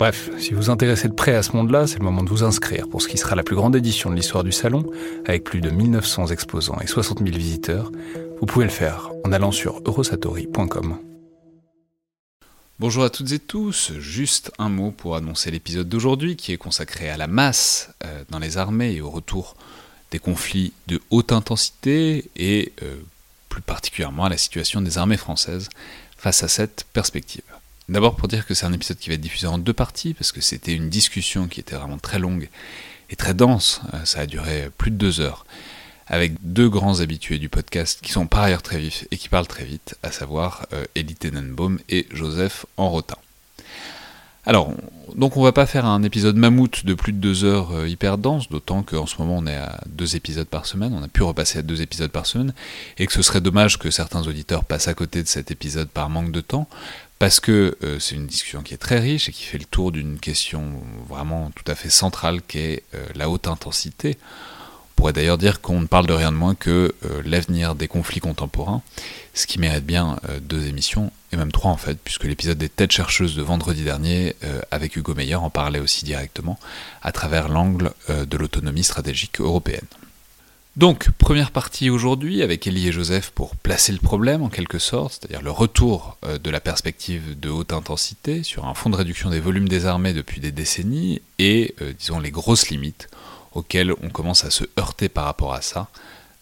Bref, si vous vous intéressez de près à ce monde-là, c'est le moment de vous inscrire pour ce qui sera la plus grande édition de l'histoire du salon, avec plus de 1900 exposants et 60 000 visiteurs, vous pouvez le faire en allant sur eurosatori.com. Bonjour à toutes et tous, juste un mot pour annoncer l'épisode d'aujourd'hui qui est consacré à la masse euh, dans les armées et au retour des conflits de haute intensité et euh, plus particulièrement à la situation des armées françaises face à cette perspective. D'abord pour dire que c'est un épisode qui va être diffusé en deux parties parce que c'était une discussion qui était vraiment très longue et très dense, euh, ça a duré plus de deux heures avec deux grands habitués du podcast qui sont par ailleurs très vifs et qui parlent très vite, à savoir euh, Elie Tenenbaum et Joseph Enrotin. Alors, donc on va pas faire un épisode mammouth de plus de deux heures euh, hyper dense, d'autant qu'en ce moment on est à deux épisodes par semaine, on a pu repasser à deux épisodes par semaine, et que ce serait dommage que certains auditeurs passent à côté de cet épisode par manque de temps, parce que euh, c'est une discussion qui est très riche et qui fait le tour d'une question vraiment tout à fait centrale qui est euh, la haute intensité pourrait d'ailleurs dire qu'on ne parle de rien de moins que euh, l'avenir des conflits contemporains, ce qui mérite bien deux émissions, et même trois en fait, puisque l'épisode des têtes chercheuses de vendredi dernier avec Hugo Meyer en parlait aussi directement, à travers l'angle de l'autonomie stratégique européenne. Donc, première partie aujourd'hui avec Elie et Joseph pour placer le problème en quelque sorte, c'est-à-dire le retour de la perspective de haute intensité sur un fond de réduction des volumes des armées depuis des décennies et, disons, les grosses limites auxquels on commence à se heurter par rapport à ça,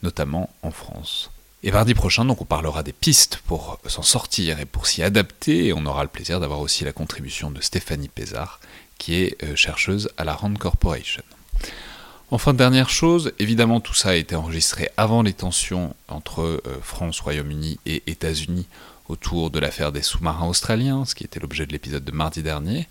notamment en France. Et mardi prochain, donc, on parlera des pistes pour s'en sortir et pour s'y adapter, et on aura le plaisir d'avoir aussi la contribution de Stéphanie Pézard, qui est euh, chercheuse à la Rand Corporation. Enfin, dernière chose, évidemment, tout ça a été enregistré avant les tensions entre euh, France, Royaume-Uni et États-Unis autour de l'affaire des sous-marins australiens, ce qui était l'objet de l'épisode de mardi dernier.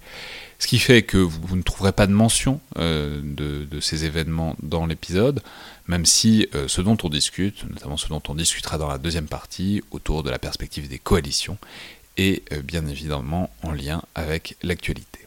Ce qui fait que vous, ne trouverez pas de mention euh, de, ces événements dans l'épisode, même si euh, ce dont on discute, notamment ce dont on discutera dans la deuxième partie, autour de la perspective des coalitions, est bien évidemment en lien avec l'actualité.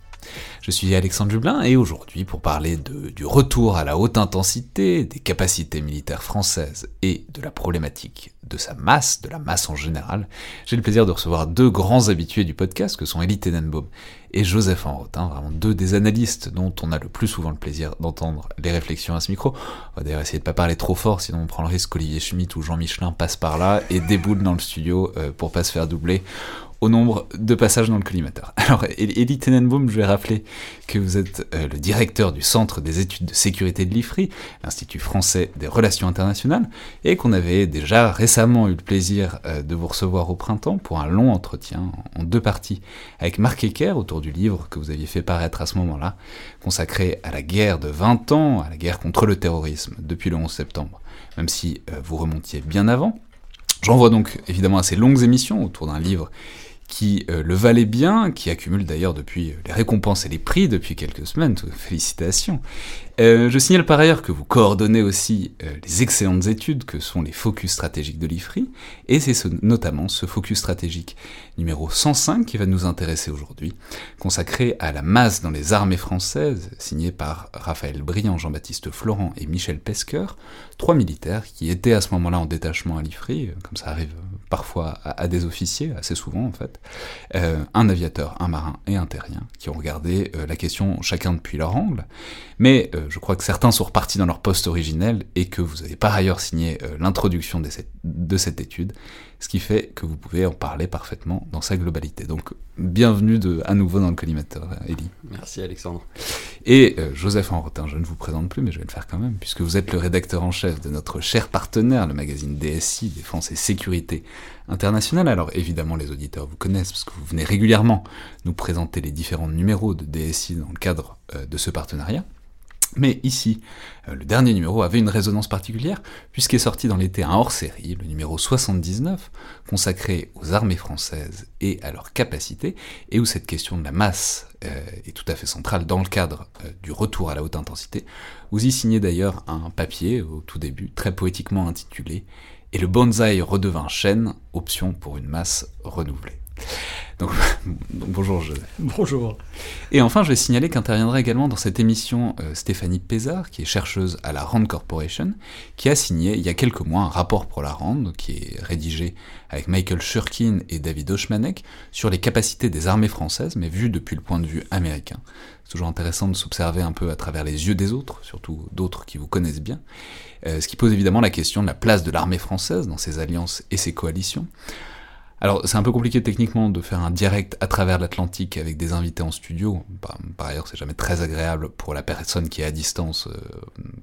Je suis Alexandre Jublin et aujourd'hui pour parler du retour à la haute intensité, des capacités militaires françaises et de la problématique de sa masse, de la masse en général, j'ai le plaisir de recevoir deux grands habitués du podcast que sont Elie Tenenbaum et Joseph Enrotin, vraiment deux des analystes dont on a le plus souvent le plaisir d'entendre les réflexions à ce micro. On va d'ailleurs essayer de pas parler trop fort, sinon on prend le risque qu'Olivier Schmitt ou Jean Michelin passent par là et déboulent dans le studio euh, pour pas se faire doubler au nombre de passages dans le collimateur. Alors, Elie Tenenbaum, je vais rappeler que vous êtes euh, le directeur du Centre des études de sécurité de l'IFRI, l'Institut français des relations internationales, et qu'on avait déjà récemment eu le plaisir euh, de vous recevoir au printemps pour un long entretien en deux parties avec Marc Ecker autour du livre que vous aviez fait paraître à ce moment-là, consacré à la guerre de 20 ans, à la guerre contre le terrorisme depuis le 11 septembre, même si euh, vous remontiez bien avant. J'envoie donc évidemment à ces longues émissions autour d'un livre qui euh, le valait bien, qui accumule d'ailleurs depuis les récompenses et les prix depuis quelques semaines, félicitations. Euh, je signale par ailleurs que vous coordonnez aussi euh, les excellentes études que sont les focus stratégiques de l'IFRI, et c'est notamment ce focus stratégique numéro 105 qui va nous intéresser aujourd'hui, consacré à la masse dans les armées françaises, signé par Raphaël Briand, Jean-Baptiste Florent et Michel Pesquer, trois militaires qui étaient à ce moment-là en détachement à l'IFRI, comme ça arrive parfois à, des officiers, assez souvent en fait, euh, un aviateur, un marin et un terrien, qui ont regardé euh, la question chacun depuis leur angle. Mais euh, je crois que certains sont repartis dans leur poste originel et que vous avez par ailleurs signé l'introduction de cette, de cette étude, ce qui fait que vous pouvez en parler parfaitement dans sa globalité. Donc bienvenue de, à nouveau dans le collimateur, Elie. Merci Alexandre. Et Joseph Enrotin, je ne vous présente plus, mais je vais le faire quand même, puisque vous êtes le rédacteur en chef de notre cher partenaire, le magazine DSI, Défense et Sécurité Internationale. Alors évidemment, les auditeurs vous connaissent, parce que vous venez régulièrement nous présenter les différents numéros de DSI dans le cadre euh, de ce partenariat. Mais ici, euh, le dernier numéro avait une résonance particulière, puisqu'est sorti dans l'été un hors-série, le numéro 79, consacré aux armées françaises et à leurs capacités, et où cette question de la masse euh, est tout à fait centrale dans le cadre du retour à la haute intensité. Vous y signez d'ailleurs un papier au tout début, très poétiquement intitulé Et le bonsaï redevint chaîne, option pour une masse renouvelée. Donc, bonjour Joseph. Bonjour. Et enfin, je vais signaler qu'interviendra également dans cette émission euh, Stéphanie Pézard, qui est chercheuse à la RAND Corporation, qui a signé il y a quelques mois un rapport pour la RAND, qui est rédigé avec Michael Shurkin et David Oshmanek, sur les capacités des armées françaises, mais vues depuis le point de vue américain. C'est toujours intéressant de s'observer un peu à travers les yeux des autres, surtout d'autres qui vous connaissent bien, euh, ce qui pose évidemment la question de la place de l'armée française dans ses alliances et ses coalitions. Alors c'est un peu compliqué techniquement de faire un direct à travers l'Atlantique avec des invités en studio. Par, ailleurs, c'est jamais très agréable pour la personne qui est à distance euh,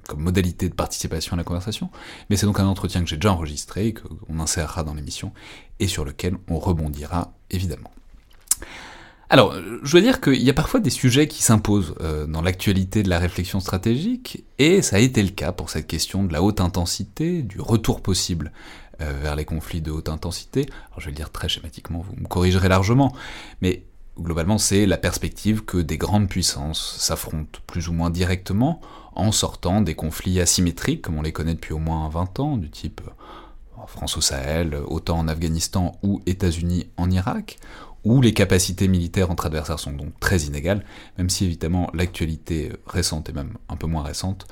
comme modalité de participation à la conversation. Mais c'est donc un entretien que j'ai déjà enregistré, qu'on insérera dans l'émission, et sur lequel on rebondira évidemment. Alors, je veux dire qu'il y a parfois des sujets qui s'imposent euh, dans l'actualité de la réflexion stratégique, et ça a été le cas pour cette question de la haute intensité, du retour possible euh, vers les conflits de haute intensité. Je vais le dire très schématiquement, vous me corrigerez largement, mais globalement c'est la perspective que des grandes puissances s'affrontent plus ou moins directement en sortant des conflits asymétriques comme on les connaît depuis au moins 20 ans, du type euh, France au Sahel, OTAN en Afghanistan ou États-Unis en Irak, où les capacités militaires entre adversaires sont donc très inégales, même si évidemment l'actualité récente et même un peu moins récente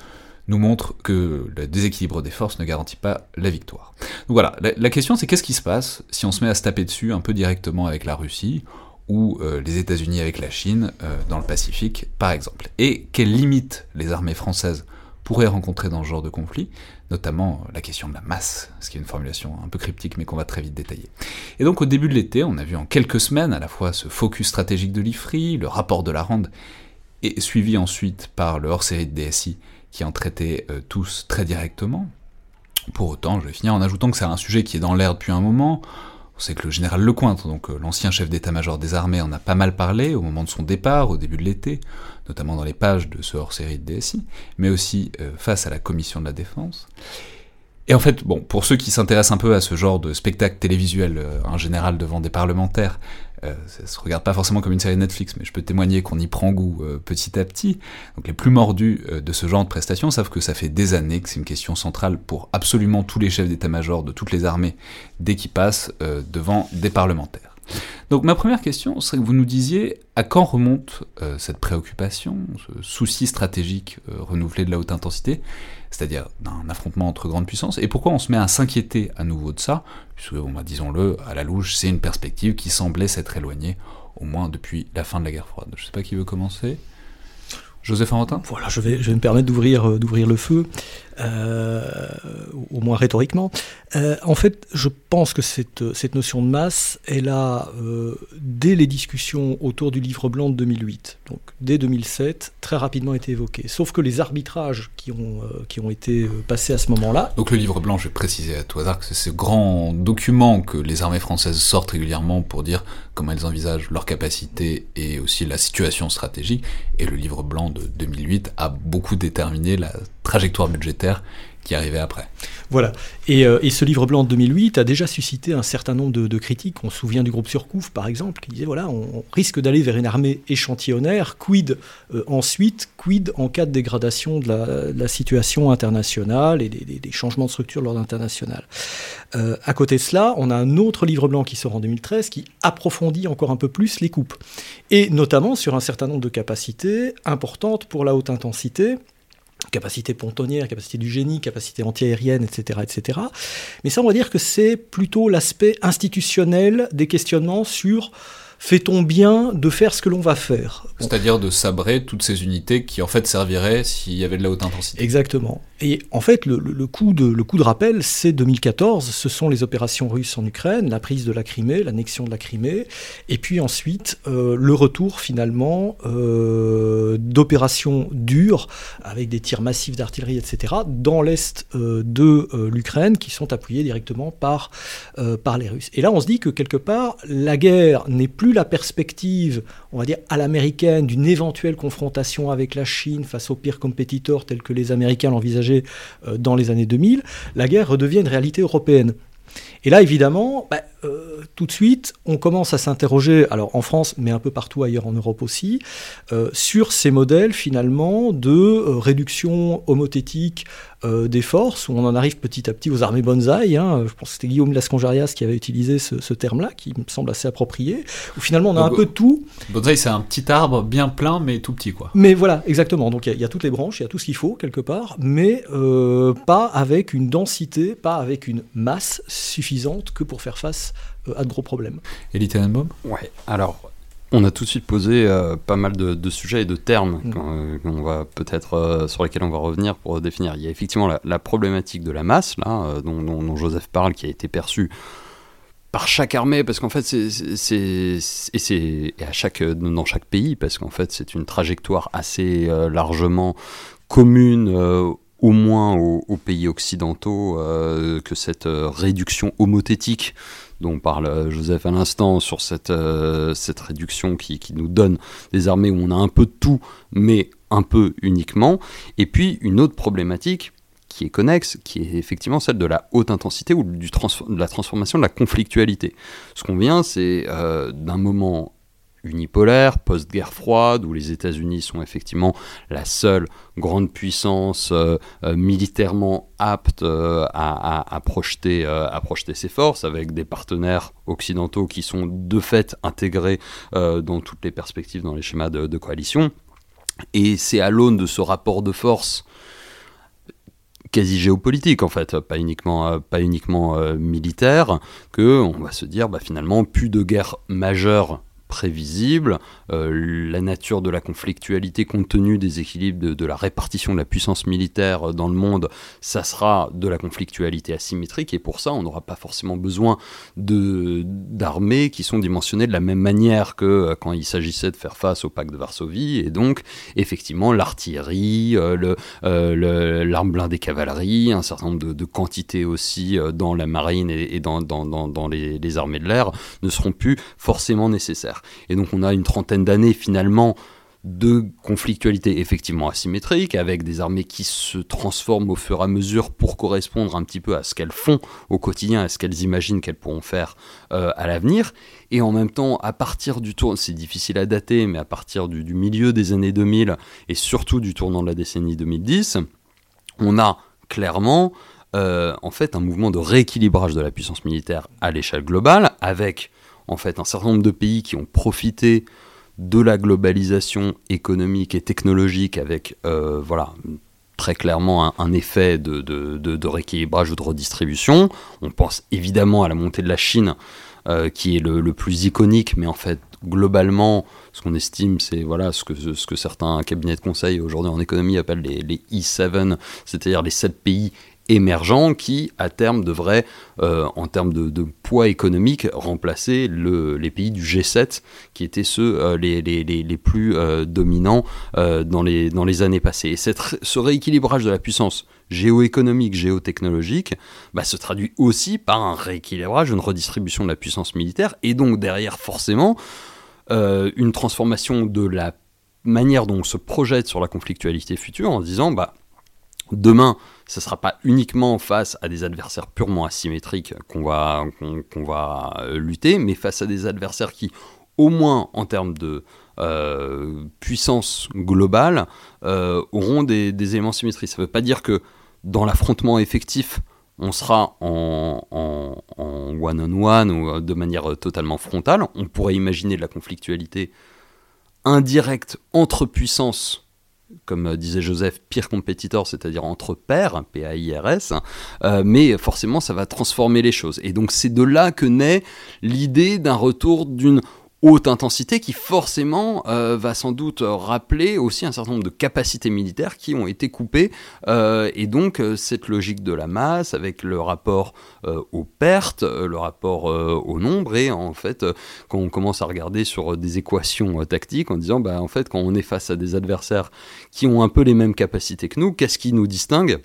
nous montre que le déséquilibre des forces ne garantit pas la victoire. Donc voilà, la, question c'est qu'est-ce qui se passe si on se met à se taper dessus un peu directement avec la Russie ou euh, les États-Unis avec la Chine euh, dans le Pacifique par exemple? Et quelles limites les armées françaises pourraient rencontrer dans ce genre de conflit, notamment la question de la masse, ce qui est une formulation un peu cryptique mais qu'on va très vite détailler. Et donc au début de l'été, on a vu en quelques semaines à la fois ce focus stratégique de l'IFRI, le rapport de la Rande, et suivi ensuite par le hors-série de DSI qui en traitaient euh, tous très directement. Pour autant, je vais finir en ajoutant que c'est un sujet qui est dans l'air depuis un moment. On sait que le général Lecointre, donc euh, l'ancien chef d'état-major des armées, en a pas mal parlé au moment de son départ, au début de l'été, notamment dans les pages de ce hors-série de DSI, mais aussi euh, face à la commission de la défense. Et en fait, bon, pour ceux qui s'intéressent un peu à ce genre de spectacle télévisuel, en général devant des parlementaires, euh, ça se regarde pas forcément comme une série Netflix, mais je peux témoigner qu'on y prend goût euh, petit à petit. Donc les plus mordus euh, de ce genre de prestations savent que ça fait des années que c'est une question centrale pour absolument tous les chefs d'état-major de toutes les armées dès qu'ils passent devant des parlementaires. Donc ma première question serait que vous nous disiez à quand remonte cette préoccupation, ce souci stratégique renouvelé de la haute intensité, c'est-à-dire d'un affrontement entre grandes puissances, et pourquoi on se met à s'inquiéter à nouveau de ça, puisque, bah, disons-le, à la louche, c'est une perspective qui semblait s'être éloignée, au moins depuis la fin de la guerre froide. Je ne sais pas qui veut commencer. Joseph Arentin? Voilà, je vais, je vais me permettre d'ouvrir, euh, d'ouvrir le feu. Euh, au moins rhétoriquement. Euh, en fait, je pense que cette, cette notion de masse là euh, dès les discussions autour du livre blanc de 2008. Donc, dès 2007, très rapidement été évoquée. Sauf que les arbitrages qui ont, qui ont été passés à ce moment-là. Donc, le livre blanc, je vais préciser à tout hasard que c'est ce grand document que les armées françaises sortent régulièrement pour dire comment elles envisagent leurs capacités et aussi la situation stratégique. Et le livre blanc de 2008 a beaucoup déterminé la trajectoire budgétaire qui arrivait après. Voilà. Et, euh, et, ce livre blanc de 2008 a déjà suscité un certain nombre de, critiques. On se souvient du groupe Surcouf, par exemple, qui disait voilà, on, risque d'aller vers une armée échantillonnaire. Quid euh, ensuite? Quid en cas de dégradation de la, situation internationale et des, changements de structure l'ordre international? Euh, À côté de cela, on a un autre livre blanc qui sort en 2013 qui approfondit encore un peu plus les coupes. Et notamment sur un certain nombre de capacités importantes pour la haute intensité capacité pontonnière, capacité du génie, capacité antiaérienne, etc., etc. Mais ça, on va dire que c'est plutôt l'aspect institutionnel des questionnements sur fait-on bien de faire ce que l'on va faire? C'est-à-dire de sabrer toutes ces unités qui en fait serviraient s'il y avait de la haute intensité. Exactement. Et en fait, le, coup, de, rappel, c'est 2014, ce sont les opérations russes en Ukraine, la prise de la Crimée, l'annexion de la Crimée, et puis ensuite euh, le retour finalement euh, d'opérations dures, avec des tirs massifs d'artillerie, etc., dans l'est euh, de l'Ukraine, qui sont appuyés directement par, par les Russes. Et là, on se dit que quelque part, la guerre n'est plus la perspective, on va dire, à l'américaine d'une éventuelle confrontation avec la Chine face aux pires compétiteurs tels que les Américains l'envisageaient euh, dans les années 2000, la guerre redevient une réalité européenne. Et là, évidemment, bah, euh, tout de suite, on commence à s'interroger, alors en France, mais un peu partout ailleurs en Europe aussi, euh, sur ces modèles finalement de réduction homothétique euh, des forces, où on en arrive petit à petit aux armées bonsaï. Hein. Je pense que c'était Guillaume Lascongerias qui avait utilisé ce, terme-là, qui me semble assez approprié, où finalement on a un peu tout. Bonsaï, c'est un petit arbre bien plein, mais tout petit, quoi. Mais voilà, exactement. Donc il y, a toutes les branches, il y a tout ce qu'il faut, quelque part, mais euh, pas avec une densité, pas avec une masse suffisante que pour faire face euh, à de gros problèmes. Elie Tenenbaum Ouais, alors on a tout de suite posé euh, pas mal de, sujets et de termes mm. euh, va peut-être euh, sur lesquels on va revenir pour définir. Il y a effectivement la, problématique de la masse là, dont, Joseph parle, qui a été perçue par chaque armée, parce qu'en fait c'est et c'est à chaque dans chaque pays, parce qu'en fait c'est une trajectoire assez largement commune au moins aux, pays occidentaux que cette réduction homothétique dont parle euh, Joseph à l'instant, sur cette, euh, cette réduction qui, qui, nous donne des armées où on a un peu de tout, mais un peu uniquement. Et puis une autre problématique qui est connexe, qui est effectivement celle de la haute intensité ou du de la transformation de la conflictualité. Ce qu'on vient, c'est euh, d'un moment unipolaire, post-guerre froide, où les États-Unis sont effectivement la seule grande puissance euh, euh, militairement apte euh, à, projeter, à projeter ses forces, avec des partenaires occidentaux qui sont de fait intégrés dans toutes les perspectives, dans les schémas de, coalition. Et c'est à l'aune de ce rapport de force quasi géopolitique en fait, pas uniquement, pas uniquement militaire, que on va se dire bah, finalement plus de guerre majeure prévisible, euh, la nature de la conflictualité compte tenu des équilibres de, la répartition de la puissance militaire dans le monde, ça sera de la conflictualité asymétrique et pour ça on n'aura pas forcément besoin d'armées qui sont dimensionnées de la même manière que euh, quand il s'agissait de faire face au pacte de Varsovie et donc effectivement l'artillerie, euh, l'arme blindée cavalerie, un certain nombre de, quantités aussi dans la marine et, dans, les armées de l'air ne seront plus forcément nécessaires. Et donc on a une trentaine d'années finalement de conflictualité effectivement asymétrique, avec des armées qui se transforment au fur et à mesure pour correspondre un petit peu à ce qu'elles font au quotidien, à ce qu'elles imaginent qu'elles pourront faire euh, à l'avenir. Et en même temps, à partir du tour, c'est difficile à dater, mais à partir du, milieu des années 2000 et surtout du tournant de la décennie 2010, on a clairement euh, en fait un mouvement de rééquilibrage de la puissance militaire à l'échelle globale, avec en fait un certain nombre de pays qui ont profité de la globalisation économique et technologique avec euh, voilà très clairement un, effet de, rééquilibrage ou de redistribution. On pense évidemment à la montée de la Chine euh, qui est le, plus iconique, mais en fait globalement ce qu'on estime c'est voilà ce que, ce que certains cabinets de conseil aujourd'hui en économie appellent les, les E7, c'est-à-dire les sept pays émergents qui, à terme, devraient, euh, en termes de, poids économique, remplacer le, les pays du G7, qui étaient ceux euh, les, plus euh, dominants dans, les, années passées. Et ce rééquilibrage de la puissance géoéconomique, géotechnologique, bah, se traduit aussi par un rééquilibrage, une redistribution de la puissance militaire, et donc derrière, forcément, une transformation de la manière dont on se projette sur la conflictualité future en disant, bah, demain, ce ne sera pas uniquement face à des adversaires purement asymétriques qu'on va, qu'on, va euh, lutter, mais face à des adversaires qui, au moins en termes de euh, puissance globale, euh, auront des, éléments symétriques. Ça ne veut pas dire que dans l'affrontement effectif, on sera en, one-on-one ou de manière totalement frontale. On pourrait imaginer de la conflictualité indirecte entre puissances comme euh, disait Joseph, pire compétiteur, c'est-à-dire entre pairs, P-A-I-R-S, hein, euh, mais forcément ça va transformer les choses. Et donc c'est de là que naît l'idée d'un retour d'une haute intensité qui forcément euh, va sans doute rappeler aussi un certain nombre de capacités militaires qui ont été coupées. Euh, et donc euh, cette logique de la masse avec le rapport aux pertes, le rapport au nombre et en fait quand on commence à regarder sur des équations tactiques en disant bah en fait quand on est face à des adversaires qui ont un peu les mêmes capacités que nous, qu'est-ce qui nous distingue?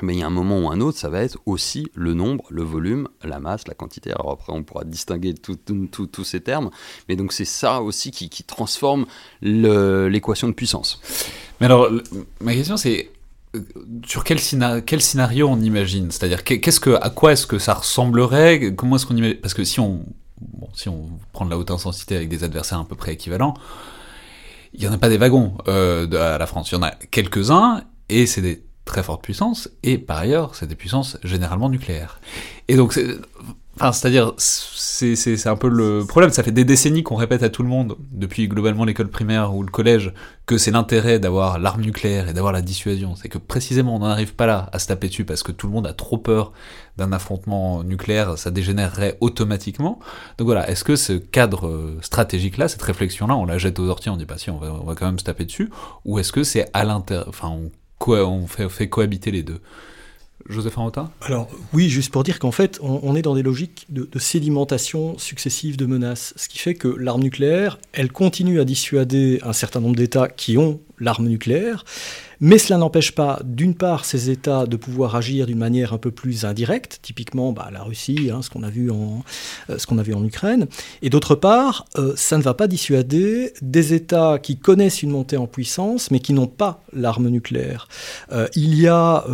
Mais il y a un moment ou un autre, ça va être aussi le nombre, le volume, la masse, la quantité. Alors après, on pourra distinguer tous ces termes, mais donc c'est ça aussi qui, transforme l'équation de puissance. Mais alors, ma question c'est euh, sur quel, scénario on imagine? C'est-à-dire, qu'est-ce que, à quoi est-ce que ça ressemblerait? Comment est-ce qu'on imagine? Parce que si on, si on prend de la haute intensité avec des adversaires à peu près équivalents, il n'y en a pas des wagons euh, à la France. Il y en a quelques-uns, et c'est des très forte puissance, et par ailleurs, c'est des puissances généralement nucléaires. Et donc, enfin, c'est-à-dire, c'est un peu le problème. Ça fait des décennies qu'on répète à tout le monde, depuis globalement l'école primaire ou le collège, que c'est l'intérêt d'avoir l'arme nucléaire et d'avoir la dissuasion. C'est que précisément, on n'en arrive pas là à se taper dessus parce que tout le monde a trop peur d'un affrontement nucléaire, ça dégénérerait automatiquement. Donc voilà, est-ce que ce cadre stratégique-là, cette réflexion-là, on la jette aux orties, on dit pas si, on va, on va quand même se taper dessus, ou est-ce que c'est à l'intérieur, enfin, on on fait, fait cohabiter les deux. Joseph Arotin Alors oui, juste pour dire qu'en fait, on, est dans des logiques de, sédimentation successive de menaces, ce qui fait que l'arme nucléaire, elle continue à dissuader un certain nombre d'États qui ont l'arme nucléaire, mais cela n'empêche pas, d'une part, ces États de pouvoir agir d'une manière un peu plus indirecte, typiquement bah, la Russie, hein, ce qu'on a vu en euh, a vu en Ukraine, et d'autre part, euh, ça ne va pas dissuader des États qui connaissent une montée en puissance, mais qui n'ont pas l'arme nucléaire. Euh, il y a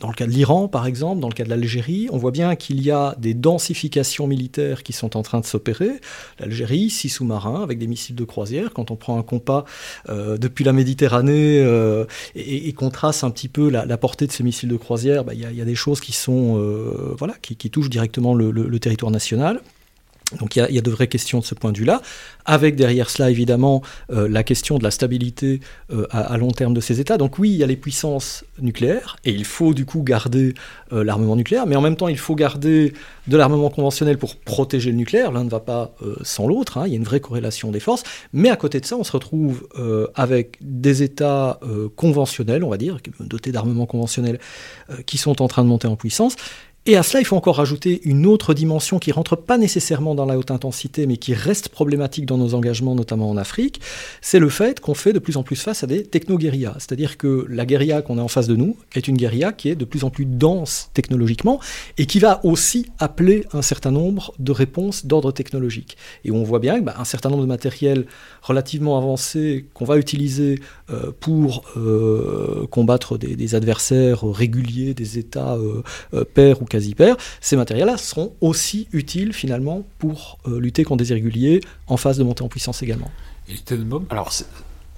dans le cas de l'Iran, par exemple, dans le cas de l'Algérie, on voit bien qu'il y a des densifications militaires qui sont en train de s'opérer. L'Algérie, six sous-marins avec des missiles de croisière. Quand on prend un compas euh, depuis la Méditerranée euh, et, qu'on trace un petit peu la, portée de ces missiles de croisière, bah, il y, a des choses qui sont euh, voilà, qui, touchent directement le territoire national. Donc il y, a, de vraies questions de ce point de vue-là, avec derrière cela évidemment euh, la question de la stabilité euh, à, long terme de ces États. Donc oui, il y a les puissances nucléaires, et il faut du coup garder euh, l'armement nucléaire, mais en même temps il faut garder de l'armement conventionnel pour protéger le nucléaire, l'un ne va pas sans l'autre, hein. il y a une vraie corrélation des forces, mais à côté de ça on se retrouve avec des États conventionnels, on va dire, dotés d'armement conventionnel, qui sont en train de monter en puissance, et à cela, il faut encore rajouter une autre dimension qui rentre pas nécessairement dans la haute intensité, mais qui reste problématique dans nos engagements, notamment en Afrique, c'est le fait qu'on fait de plus en plus face à des techno-guérillas. C'est-à-dire que la guérilla qu'on a en face de nous est une guérilla qui est de plus en plus dense technologiquement et qui va aussi appeler un certain nombre de réponses d'ordre technologique. Et on voit bien qu'un bah, certain nombre de matériels relativement avancés qu'on va utiliser euh, pour euh, combattre des, adversaires réguliers, des États euh, pairs ou quasi pairs, ces matériels-là seront aussi utiles finalement pour lutter contre des irréguliers en phase de montée en puissance également. Alors,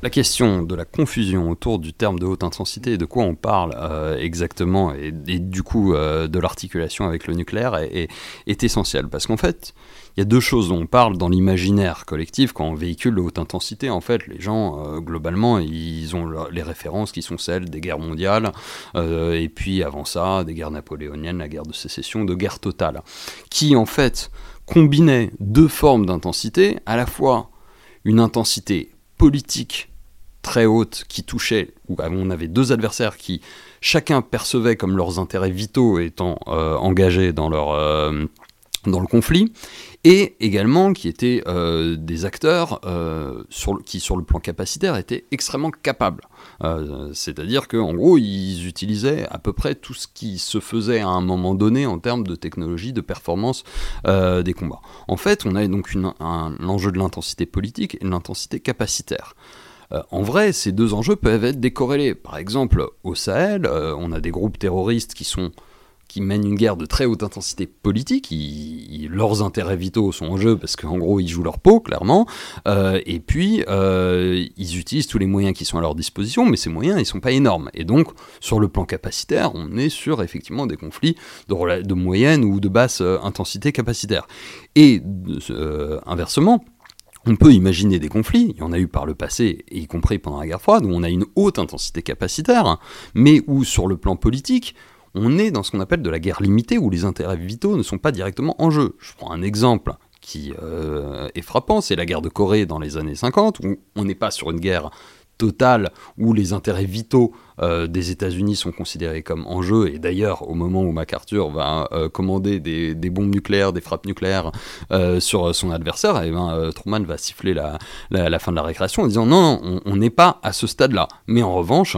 la question de la confusion autour du terme de haute intensité et de quoi on parle exactement, et, du coup de l'articulation avec le nucléaire, est, essentielle. Parce qu'en fait, il y a deux choses dont on parle dans l'imaginaire collectif quand on véhicule de haute intensité. En fait, les gens, euh, globalement, ils ont les références qui sont celles des guerres mondiales, euh, et puis avant ça, des guerres napoléoniennes, la guerre de sécession, de guerre totale, qui en fait combinaient deux formes d'intensité, à la fois une intensité politique très haute qui touchait, où on avait deux adversaires qui chacun percevait comme leurs intérêts vitaux étant euh, engagés dans leur dans le conflit, et également qui étaient euh, des acteurs euh, qui, sur le plan capacitaire, étaient extrêmement capables. Euh, c'est-à-dire qu'en gros, ils utilisaient à peu près tout ce qui se faisait à un moment donné en termes de technologie, de performance des combats. En fait, on a donc l'enjeu de l'intensité politique et de l'intensité capacitaire. en vrai, ces deux enjeux peuvent être décorrélés. Par exemple, au Sahel, on a des groupes terroristes qui sont qui mènent une guerre de très haute intensité politique. leurs intérêts vitaux sont en jeu parce qu'en gros, ils jouent leur peau, clairement. Euh, et puis, euh, ils utilisent tous les moyens qui sont à leur disposition, mais ces moyens, ils sont pas énormes. Et donc, sur le plan capacitaire, on est sur effectivement des conflits de, moyenne ou de basse euh, intensité capacitaire. Et inversement, on peut imaginer des conflits, il y en a eu par le passé, y compris pendant la guerre froide, où on a une haute intensité capacitaire, mais où sur le plan politique, on est dans ce qu'on appelle de la guerre limitée où les intérêts vitaux ne sont pas directement en jeu. Je prends un exemple qui est frappant, c'est la guerre de Corée dans les années 50, où on n'est pas sur une guerre totale où les intérêts vitaux euh, des États-Unis sont considérés comme en jeu. Et d'ailleurs, au moment où MacArthur va euh, commander des, bombes nucléaires, des frappes nucléaires euh, sur son adversaire, et eh ben, Truman va siffler la, fin de la récréation en disant non, non, on n'est pas à ce stade-là. Mais en revanche,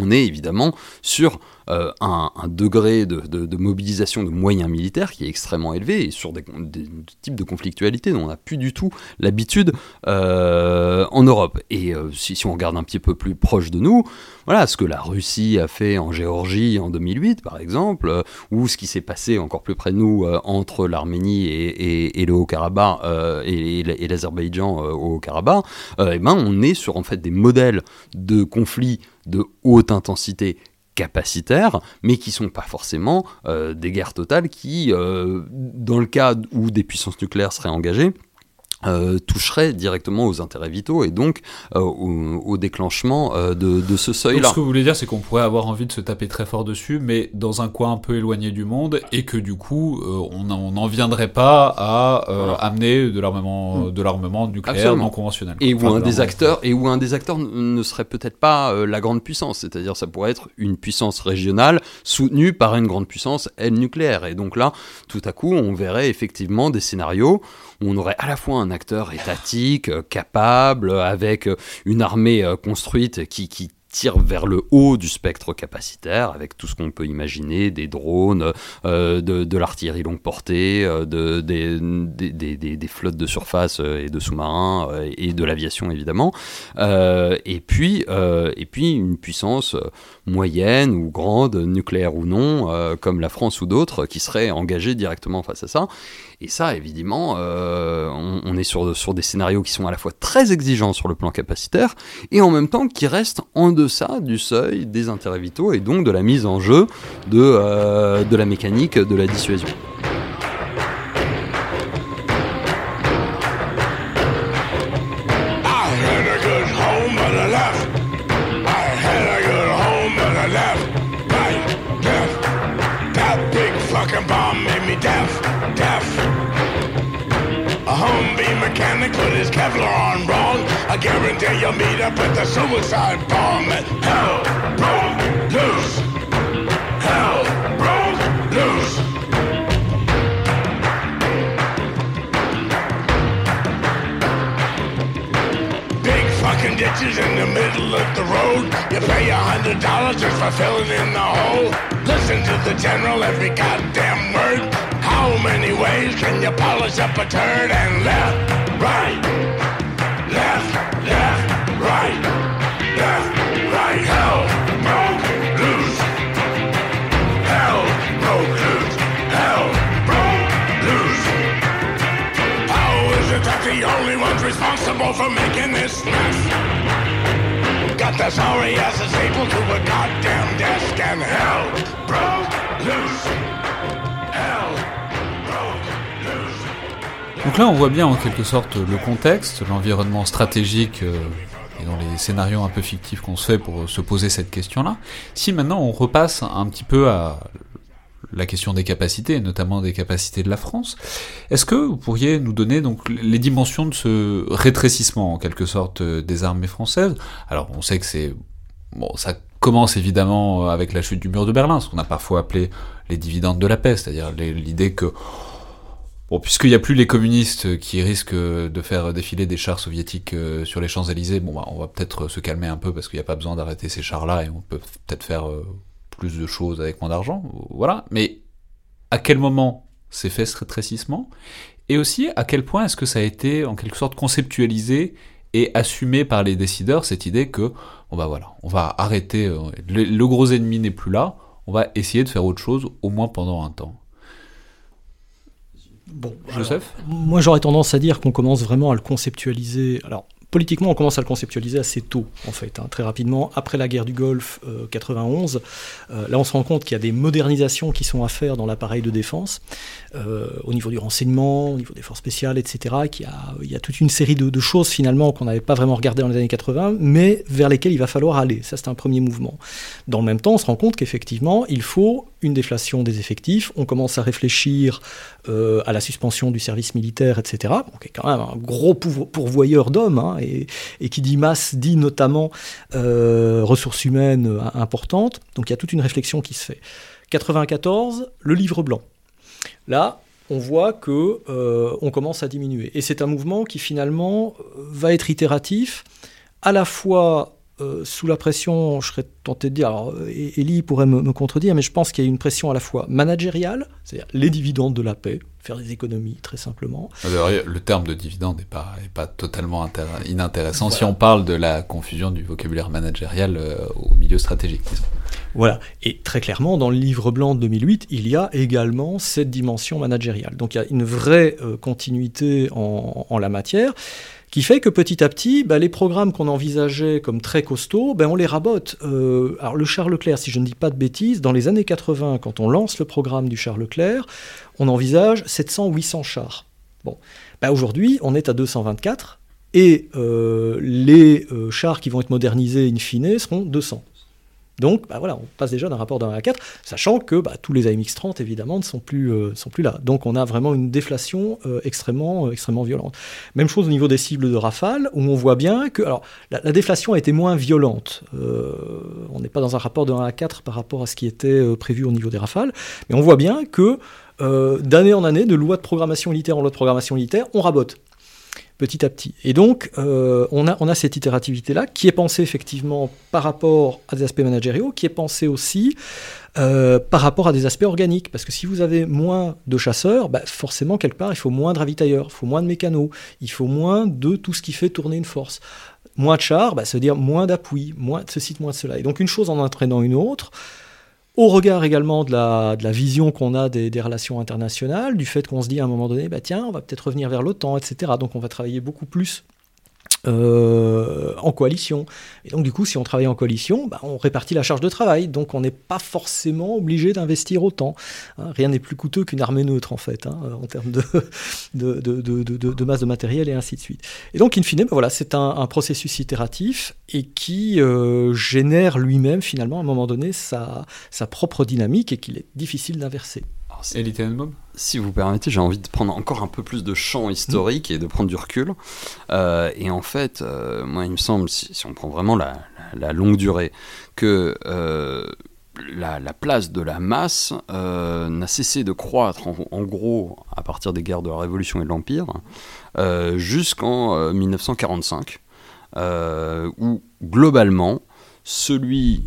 on est évidemment sur euh, un, degré de, mobilisation de moyens militaires qui est extrêmement élevé et sur des, types de conflictualité dont on n'a plus du tout l'habitude euh, en Europe. Et euh, si, on regarde un petit peu plus proche de nous, voilà ce que la Russie a fait en Géorgie en 2008 par exemple, ou ce qui s'est passé encore plus près de nous entre l'Arménie et, le Haut-Karabakh et, l'Azerbaïdjan au Haut-Karabakh, eh ben on est sur en fait des modèles de conflits de haute intensité capacitaires, mais qui sont pas forcément euh, des guerres totales qui, euh, dans le cas où des puissances nucléaires seraient engagées, euh, toucherait directement aux intérêts vitaux et donc euh, au, déclenchement euh, de, ce seuil-là. Ce que vous voulez dire, c'est qu'on pourrait avoir envie de se taper très fort dessus, mais dans un coin un peu éloigné du monde, et que du coup, on n'en viendrait pas à amener de l'armement, mm. de l'armement nucléaire non conventionnel. Et où un des acteurs, et où un des acteurs ne serait peut-être pas la grande puissance, c'est-à-dire ça pourrait être une puissance régionale soutenue par une grande puissance, elle nucléaire. Et donc là, tout à coup, on verrait effectivement des scénarios on aurait à la fois un acteur étatique, euh, capable, avec euh, une armée euh, construite qui, tire vers le haut du spectre capacitaire, avec tout ce qu'on peut imaginer, des drones, de, l'artillerie longue portée, de, des, flottes de surface et de sous-marins, et de l'aviation évidemment, et, puis, et puis une puissance moyenne ou grande, nucléaire ou non, comme la France ou d'autres, qui seraient engagée directement face à ça. Et ça, évidemment, euh, on, est sur, des scénarios qui sont à la fois très exigeants sur le plan capacitaire et en même temps qui restent en deçà du seuil des intérêts vitaux et donc de la mise en jeu de, euh, de la mécanique de la dissuasion. I guarantee you'll meet up with the suicide bomb. Hell broke loose. Hell broke loose. Big fucking ditches in the middle of the road. You pay a hundred dollars just for filling in the hole. Listen to the general every goddamn word. How many ways can you polish up a turd and left, right? Left, left, right, left, right, hell broke loose. Hell broke loose. Hell broke loose. How is it that the only ones responsible for making this mess? Got the sorry asses able to a goddamn desk and hell broke loose. Donc là, on voit bien en quelque sorte le contexte, l'environnement stratégique euh, dans les scénarios un peu fictifs qu'on se fait pour se poser cette question-là. Si maintenant on repasse un petit peu à la question des capacités, notamment des capacités de la France, est-ce que vous pourriez nous donner donc les dimensions de ce rétrécissement en quelque sorte des armées françaises? Alors on sait que c'est bon, ça commence évidemment avec la chute du mur de Berlin, ce qu'on a parfois appelé les dividendes de la paix, c'est-à-dire l'idée que Bon, puisqu'il n'y a plus les communistes qui risquent de faire défiler des chars soviétiques euh, sur les Champs-Élysées, bon, bah, on va peut-être se calmer un peu parce qu'il n'y a pas besoin d'arrêter ces chars-là et on peut peut-être faire euh, plus de choses avec moins d'argent. Voilà. Mais à quel moment s'est fait ce rétrécissement? Et aussi, à quel point est-ce que ça a été en quelque sorte conceptualisé et assumé par les décideurs cette idée que, bon bah voilà, on va arrêter, euh, le gros ennemi n'est plus là, on va essayer de faire autre chose, au moins pendant un temps. Bon, Joseph Moi, j'aurais tendance à dire qu'on commence vraiment à le conceptualiser. Alors, politiquement, on commence à le conceptualiser assez tôt, en fait, hein, très rapidement, après la guerre du Golfe 91. Euh, euh, là, on se rend compte qu'il y a des modernisations qui sont à faire dans l'appareil de défense, euh, au niveau du renseignement, au niveau des forces spéciales, etc. Qu'il y, a, il y a toute une série de, choses, finalement, qu'on n'avait pas vraiment regardées dans les années 80, mais vers lesquelles il va falloir aller. Ça, c'est un premier mouvement. Dans le même temps, on se rend compte qu'effectivement, il faut une déflation des effectifs, on commence à réfléchir euh, à la suspension du service militaire, etc. Donc, qui est quand même un gros pourvoyeur d'hommes, hein, et, qui dit masse dit notamment euh, ressources humaines importantes. Donc il y a toute une réflexion qui se fait. 94, le livre blanc. Là, on voit que euh, on commence à diminuer. Et c'est un mouvement qui finalement va être itératif, à la fois euh, sous la pression, je serais tenté de dire, alors Elie pourrait me, contredire, mais je pense qu'il y a une pression à la fois managériale, c'est-à-dire les dividendes de la paix, faire des économies très simplement. le terme de dividende n'est pas, pas totalement inintéressant si on parle de la confusion du vocabulaire managérial euh, au milieu stratégique. Voilà, et très clairement, dans le livre blanc de 2008, il y a également cette dimension managériale. Donc il y a une vraie euh, continuité en, en la matière qui fait que petit à petit, bah, les programmes qu'on envisageait comme très costauds, ben, on les rabote. Euh, alors le Charles Leclerc, si je ne dis pas de bêtises, dans les années 80, quand on lance le programme du Charles Leclerc, on envisage 700-800 chars. Bon, ben, aujourd'hui, on est à 224, et euh, les euh, chars qui vont être modernisés in fine seront 200. Donc bah voilà, on passe déjà d'un rapport d'un à 4, sachant que bah, tous les AMX30 évidemment ne sont plus, euh, là. Donc on a vraiment une déflation euh, extrêmement, euh, extrêmement violente. Même chose au niveau des cibles de Rafale, où on voit bien que alors, la, déflation a été moins violente. on n'est pas dans un rapport de 1 à 4 par rapport à ce qui était prévu au niveau des Rafales, mais on voit bien que d'année en année, de loi de programmation militaire en loi de programmation militaire, on rabote petit à petit. Et donc, euh, on, a, on a cette itérativité-là qui est pensée effectivement par rapport à des aspects managériaux, qui est pensée aussi euh, par rapport à des aspects organiques. Parce que si vous avez moins de chasseurs, bah, forcément, quelque part, il faut moins de ravitailleurs, il faut moins de mécanos, il faut moins de tout ce qui fait tourner une force. Moins de chars, bah, ça veut dire moins d'appui, moins de ceci, moins de cela. Et donc, une chose en entraînant une autre, au regard également de la, vision qu'on a des, des, relations internationales, du fait qu'on se dit à un moment donné, bah tiens, on va peut-être revenir vers l'OTAN, etc. Donc on va travailler beaucoup plus euh, en coalition. Et donc du coup, si on travaille en coalition, bah, on répartit la charge de travail. Donc on n'est pas forcément obligé d'investir autant. Hein. rien n'est plus coûteux qu'une armée neutre en fait, hein, en termes de masse de matériel et ainsi de suite. Et donc in fine, bah, voilà, c'est un, processus itératif et qui euh, génère lui-même finalement à un moment donné sa propre dynamique et qu'il est difficile d'inverser. Si vous permettez, j'ai envie de prendre encore un peu plus de champ historique et de prendre du recul. Euh, et en fait, euh, moi, il me semble, si, on prend vraiment la, longue durée, que euh, la, place de la masse n'a cessé de croître, en, gros, à partir des guerres de la Révolution et de l'Empire, jusqu'en 1945, où globalement, celui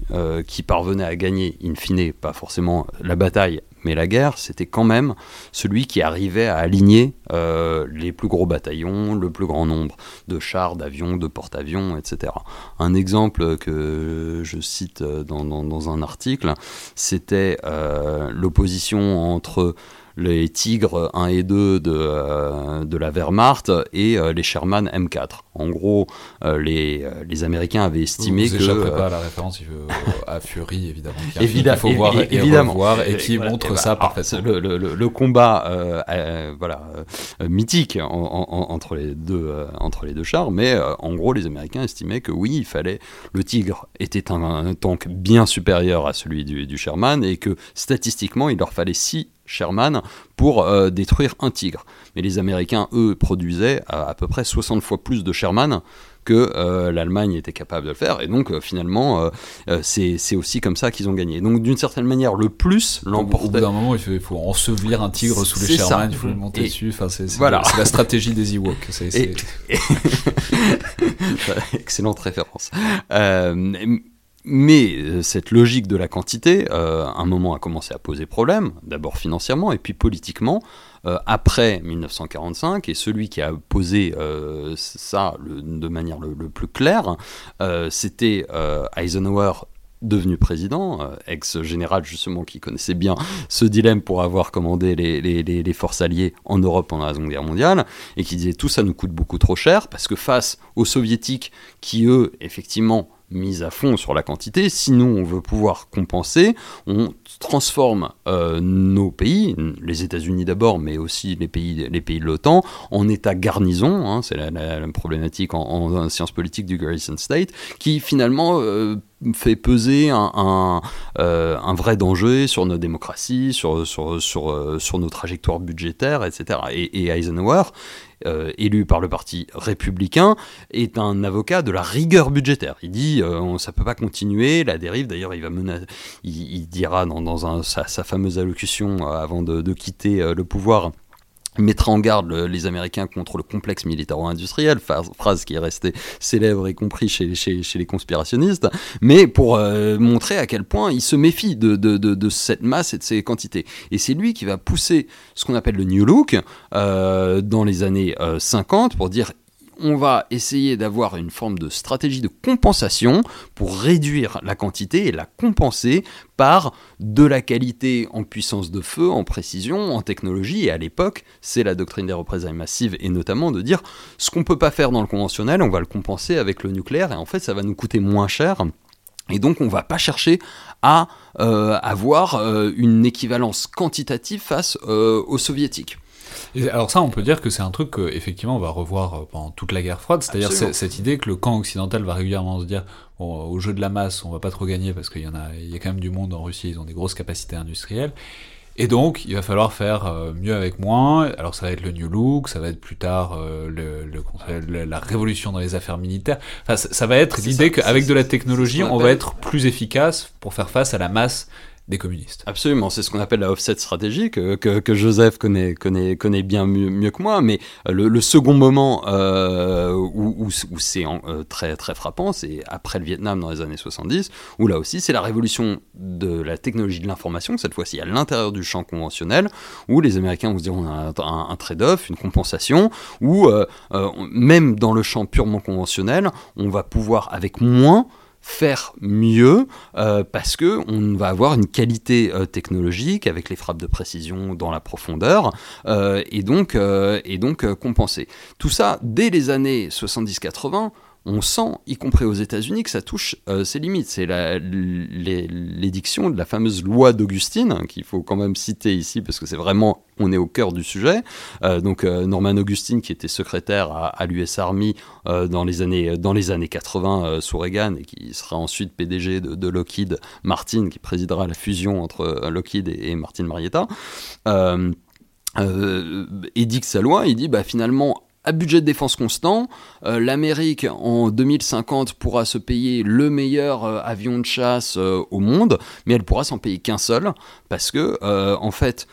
qui parvenait à gagner, in fine, pas forcément la bataille, mais la guerre, c'était quand même celui qui arrivait à aligner euh, les plus gros bataillons, le plus grand nombre de chars, d'avions, de porte-avions, etc. Un exemple que je cite dans, dans, un article, c'était euh, l'opposition entre les Tigres 1 et 2 de, euh, de la Wehrmacht et euh, les Sherman M4. En gros, euh, les, les Américains avaient estimé vous que... pas à la référence à Fury, évidemment. Évidemment, il faut voir et, évidemment. Revoir, et qui montre ça bah, parfaitement. Le, le, le, combat voilà, mythique entre, les deux, entre les deux chars, mais en gros, les Américains estimaient que oui, il fallait... Le Tigre était un, tank bien supérieur à celui du, du Sherman et que statistiquement, il leur fallait 6 Sherman pour euh, détruire un tigre. Mais les Américains, eux, produisaient à, peu près 60 fois plus de Sherman que euh, l'Allemagne était capable de le faire. Et donc, euh, finalement, c'est aussi comme ça qu'ils ont gagné. Donc, d'une certaine manière, le plus l'emportait. Au bout d'un moment, il faut, ensevelir un tigre sous les Sherman, il faut le monter dessus. Enfin, c'est voilà. la stratégie des Ewoks. Excellente référence. Mais euh, cette logique de la quantité, euh, un moment a commencé à poser problème, d'abord financièrement et puis politiquement, euh, après 1945, et celui qui a posé ça de manière le, plus claire, c'était Eisenhower devenu président, ex-général justement qui connaissait bien ce dilemme pour avoir commandé les, les, forces alliées en Europe pendant la Seconde Guerre mondiale, et qui disait tout ça nous coûte beaucoup trop cher, parce que face aux soviétiques qui, eux, effectivement, mise à fond sur la quantité. Sinon, on veut pouvoir compenser. On transforme euh, nos pays, les États-Unis d'abord, mais aussi les pays, les pays de l'OTAN, en État garnison. Hein, c'est la, problématique en, sciences politiques du Garrison State, qui finalement euh, fait peser un, un, vrai danger sur nos démocraties, sur, sur, sur, sur nos trajectoires budgétaires, etc. Et, Eisenhower euh, élu par le parti républicain, est un avocat de la rigueur budgétaire. Il dit euh, ça peut pas continuer, la dérive. D'ailleurs, il va il, dira dans, sa, fameuse allocution euh, avant de quitter le pouvoir mettra en garde les Américains contre le complexe militaro-industriel, phrase qui est restée célèbre y compris chez, les conspirationnistes, mais pour euh, montrer à quel point il se méfie de, cette masse et de ces quantités. Et c'est lui qui va pousser ce qu'on appelle le New Look euh, dans les années 50 euh, pour dire on va essayer d'avoir une forme de stratégie de compensation pour réduire la quantité et la compenser par de la qualité en puissance de feu, en précision, en technologie. Et à l'époque, c'est la doctrine des représailles massives et notamment de dire ce qu'on ne peut pas faire dans le conventionnel, on va le compenser avec le nucléaire et en fait ça va nous coûter moins cher. Et donc on ne va pas chercher à euh, avoir euh, une équivalence quantitative face euh, aux soviétiques alors ça, on peut dire que c'est un truc qu'effectivement on va revoir euh, pendant toute la guerre froide, c'est-à-dire cette idée que le camp occidental va régulièrement se dire au jeu de la masse, on va pas trop gagner parce qu'il y en a, il y a quand même du monde en Russie, ils ont des grosses capacités industrielles. Et donc, il va falloir faire euh, mieux avec moins. Alors, ça va être le New Look, ça va être plus tard euh, le, la révolution dans les affaires militaires. Enfin, ça, va être l'idée qu'avec de la technologie, on va être plus efficace pour faire face à la masse des communistes. Absolument, c'est ce qu'on appelle la offset stratégique, que, que, Joseph connaît, connaît, connaît bien mieux, que moi, mais euh, le, second moment euh, où, c'est euh, très, très frappant, c'est après le Vietnam dans les années 70, où là aussi c'est la révolution de la technologie de l'information, cette fois-ci à l'intérieur du champ conventionnel, où les Américains vont se dire on a un, trade-off, une compensation, où même dans le champ purement conventionnel, on va pouvoir avec moins faire mieux euh, parce que on va avoir une qualité euh, technologique avec les frappes de précision dans la profondeur euh, et donc et donc compenser. Tout ça dès les années 70-80 on sent, y compris aux États-Unis, que ça touche euh, ses limites. C'est l'édiction de la fameuse loi d'Augustine, qu'il faut quand même citer ici, parce que c'est vraiment, on est au cœur du sujet. Euh, donc euh, Norman Augustine, qui était secrétaire à, l'US Army dans, les années, dans les années 80 sous Reagan, et qui sera ensuite PDG de, Lockheed Martin, qui présidera la fusion entre Lockheed et, Martin Marietta, édicte sa loi, il dit, bah, finalement, à budget de défense constant, euh, l'Amérique en 2050 pourra se payer le meilleur euh, avion de chasse euh, au monde, mais elle pourra s'en payer qu'un seul, parce que en fait,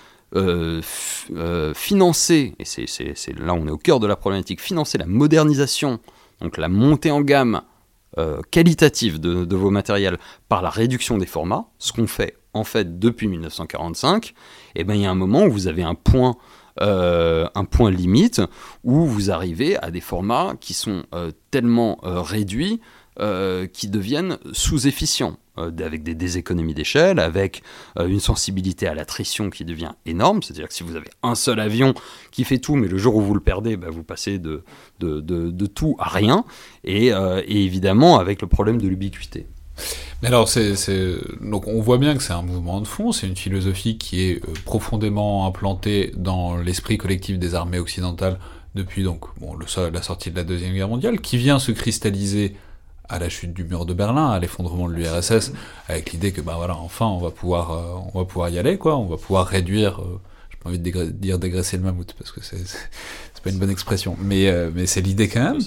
financer, et c'est là on est au cœur de la problématique, financer la modernisation, donc la montée en gamme qualitative de, vos matériels par la réduction des formats, ce qu'on fait en fait depuis 1945, et eh ben il y a un moment où vous avez un point euh, un point limite où vous arrivez à des formats qui sont euh, tellement euh, réduits qui deviennent sous-efficients, avec des déséconomies d'échelle, avec une sensibilité à l'attrition qui devient énorme, c'est-à-dire que si vous avez un seul avion qui fait tout, mais le jour où vous le perdez, bah, vous passez de, tout à rien, et évidemment avec le problème de l'ubiquité. Mais alors, donc on voit bien que c'est un mouvement de fond, c'est une philosophie qui est euh, profondément implantée dans l'esprit collectif des armées occidentales depuis donc bon, la sortie de la Deuxième Guerre mondiale, qui vient se cristalliser à la chute du mur de Berlin, à l'effondrement de l'URSS, avec l'idée que ben voilà, enfin on va pouvoir, euh, on va pouvoir y aller, quoi, on va pouvoir réduire, euh, j'ai pas envie de dire dégraisser le mammouth parce que c'est pas une bonne expression, mais, euh, mais c'est l'idée quand même.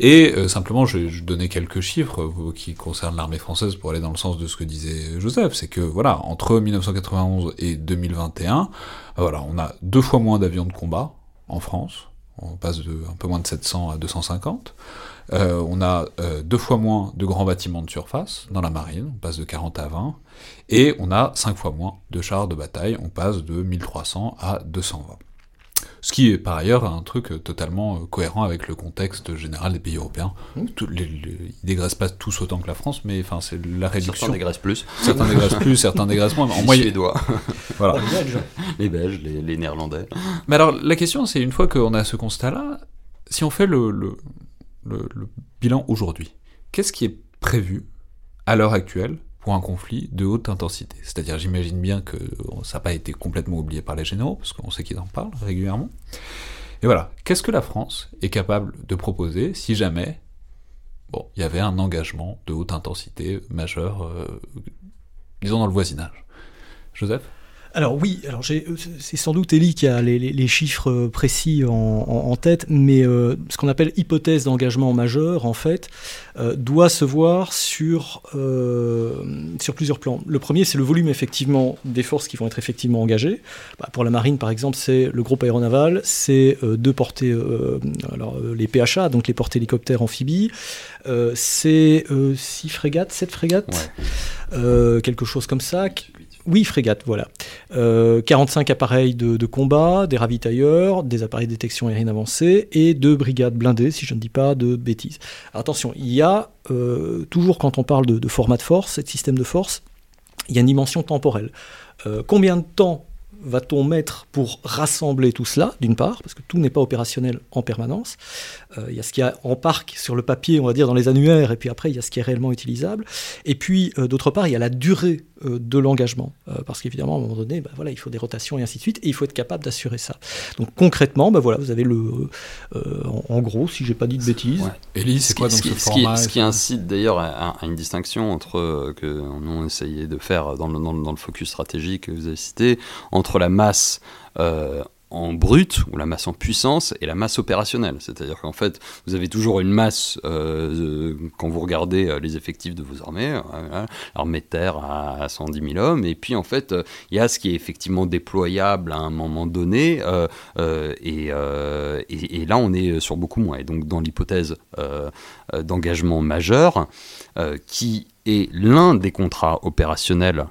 Et euh, simplement, je, je donnais quelques chiffres euh, qui concernent l'armée française pour aller dans le sens de ce que disait Joseph. C'est que voilà, entre 1991 et 2021, voilà, on a deux fois moins d'avions de combat en France. On passe de un peu moins de 700 à 250. on a deux fois moins de grands bâtiments de surface dans la marine, on passe de 40 à 20, et on a cinq fois moins de chars de bataille, on passe de 1300 à 220. Ce qui est par ailleurs un truc euh, totalement euh, cohérent avec le contexte général des pays européens. Mmh. les, ils dégraissent pas tous autant que la France, mais enfin c'est la réduction. Certains dégraissent plus. Certains dégraissent plus, certains dégraissent moins. En moyenne, les voilà. Les Belges, les, Belges les, Néerlandais. Mais alors la question, c'est une fois qu'on a ce constat-là, si on fait le, le, le bilan aujourd'hui, qu'est-ce qui est prévu à l'heure actuelle pour un conflit de haute intensité. C'est-à-dire, j'imagine bien que ça n'a pas été complètement oublié par les généraux, parce qu'on sait qu'ils en parlent régulièrement. Et voilà, qu'est-ce que la France est capable de proposer si jamais il y avait un engagement de haute intensité majeur, disons dans le voisinage? Joseph? Alors oui, alors c'est sans doute Elie qui a les, chiffres précis en, tête, mais euh, ce qu'on appelle hypothèse d'engagement majeur, en fait, euh, doit se voir sur, euh, sur plusieurs plans. Le premier, c'est le volume effectivement des forces qui vont être effectivement engagées. Bah, pour la marine, par exemple, c'est le groupe aéronaval, c'est deux portées, alors les PHA, donc les portées hélicoptères amphibies, c'est six frégates, sept frégates, quelque chose comme ça. Oui, frégate, voilà. 45 euh, appareils de, combat, des ravitailleurs, des appareils de détection aérienne avancée et deux brigades blindées, si je ne dis pas de bêtises. attention, il y a, euh, toujours quand on parle de, format de force, de système de force, il y a une dimension temporelle. Euh, combien de temps va-t-on mettre pour rassembler tout cela, d'une part, parce que tout n'est pas opérationnel en permanence. Il y a ce qu'il y a en parc sur le papier, on va dire, dans les annuaires, et puis après, il y a ce qui est réellement utilisable. Et puis, d'autre part, il y a la durée de l'engagement, parce qu'évidemment, à un moment donné, bah, voilà, il faut des rotations et ainsi de suite, et il faut être capable d'assurer ça. Donc concrètement, bah, voilà, vous avez le... En, gros, si j'ai pas dit de bêtises... Ouais. c'est quoi donc ce, format Ce qui, incite d'ailleurs à, une distinction entre, que nous essayé de faire dans le, dans, dans le focus stratégique que vous avez cité, entre la masse euh, en brut, ou la masse en puissance, et la masse opérationnelle. C'est-à-dire qu'en fait, vous avez toujours une masse, euh, quand vous regardez euh, les effectifs de vos armées, l'armée de terre à 110 000 hommes, et puis en fait, il y a ce qui est effectivement déployable à un moment donné, et, là, on est sur beaucoup moins. Et donc, dans l'hypothèse d'engagement majeur, qui est l'un des contrats opérationnels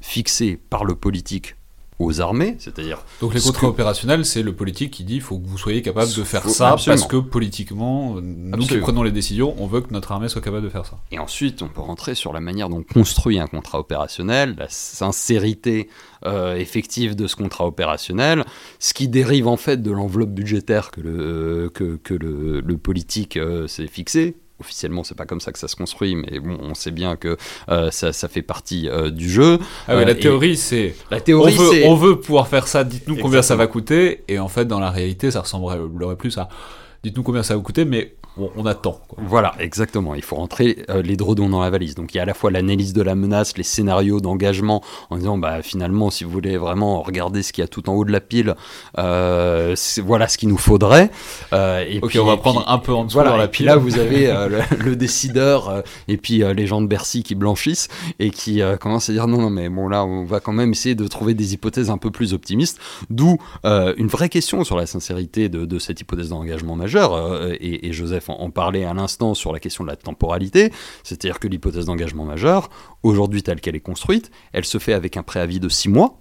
fixés par le politique aux armées, c'est-à-dire... Donc les contrats opérationnels, c'est le politique qui dit il faut que vous soyez capable de faire ça parce que politiquement, nous qui prenons les décisions, on veut que notre armée soit capable de faire ça. Et ensuite, on peut rentrer sur la manière dont on construit un contrat opérationnel, la sincérité euh, effective de ce contrat opérationnel, ce qui dérive en fait de l'enveloppe budgétaire que le, que, que le, le politique euh, s'est fixé, officiellement c'est pas comme ça que ça se construit mais bon on sait bien que euh, ça, ça, fait partie euh, du jeu. Ah la euh, théorie c'est la théorie on veut, on veut pouvoir faire ça. Dites-nous combien ça va coûter. Et en fait dans la réalité ça ressemblerait plus à dites-nous combien ça va coûter mais on, attend. Voilà, exactement. Il faut rentrer euh, les drodons dans la valise. Donc il y a à la fois l'analyse de la menace, les scénarios d'engagement, en disant bah finalement si vous voulez vraiment regarder ce qu'il y a tout en haut de la pile, euh, voilà ce qu'il nous faudrait. Euh, et ok, puis, on va prendre un peu en dessous voilà, dans la pile. là vous avez le, décideur et puis les gens de Bercy qui blanchissent et qui commencent à dire non non mais bon là on va quand même essayer de trouver des hypothèses un peu plus optimistes. D'où une vraie question sur la sincérité de, cette hypothèse d'engagement majeur. et Joseph en, parlait à l'instant sur la question de la temporalité, c'est-à-dire que l'hypothèse d'engagement majeur, aujourd'hui telle qu'elle est construite, elle se fait avec un préavis de six mois,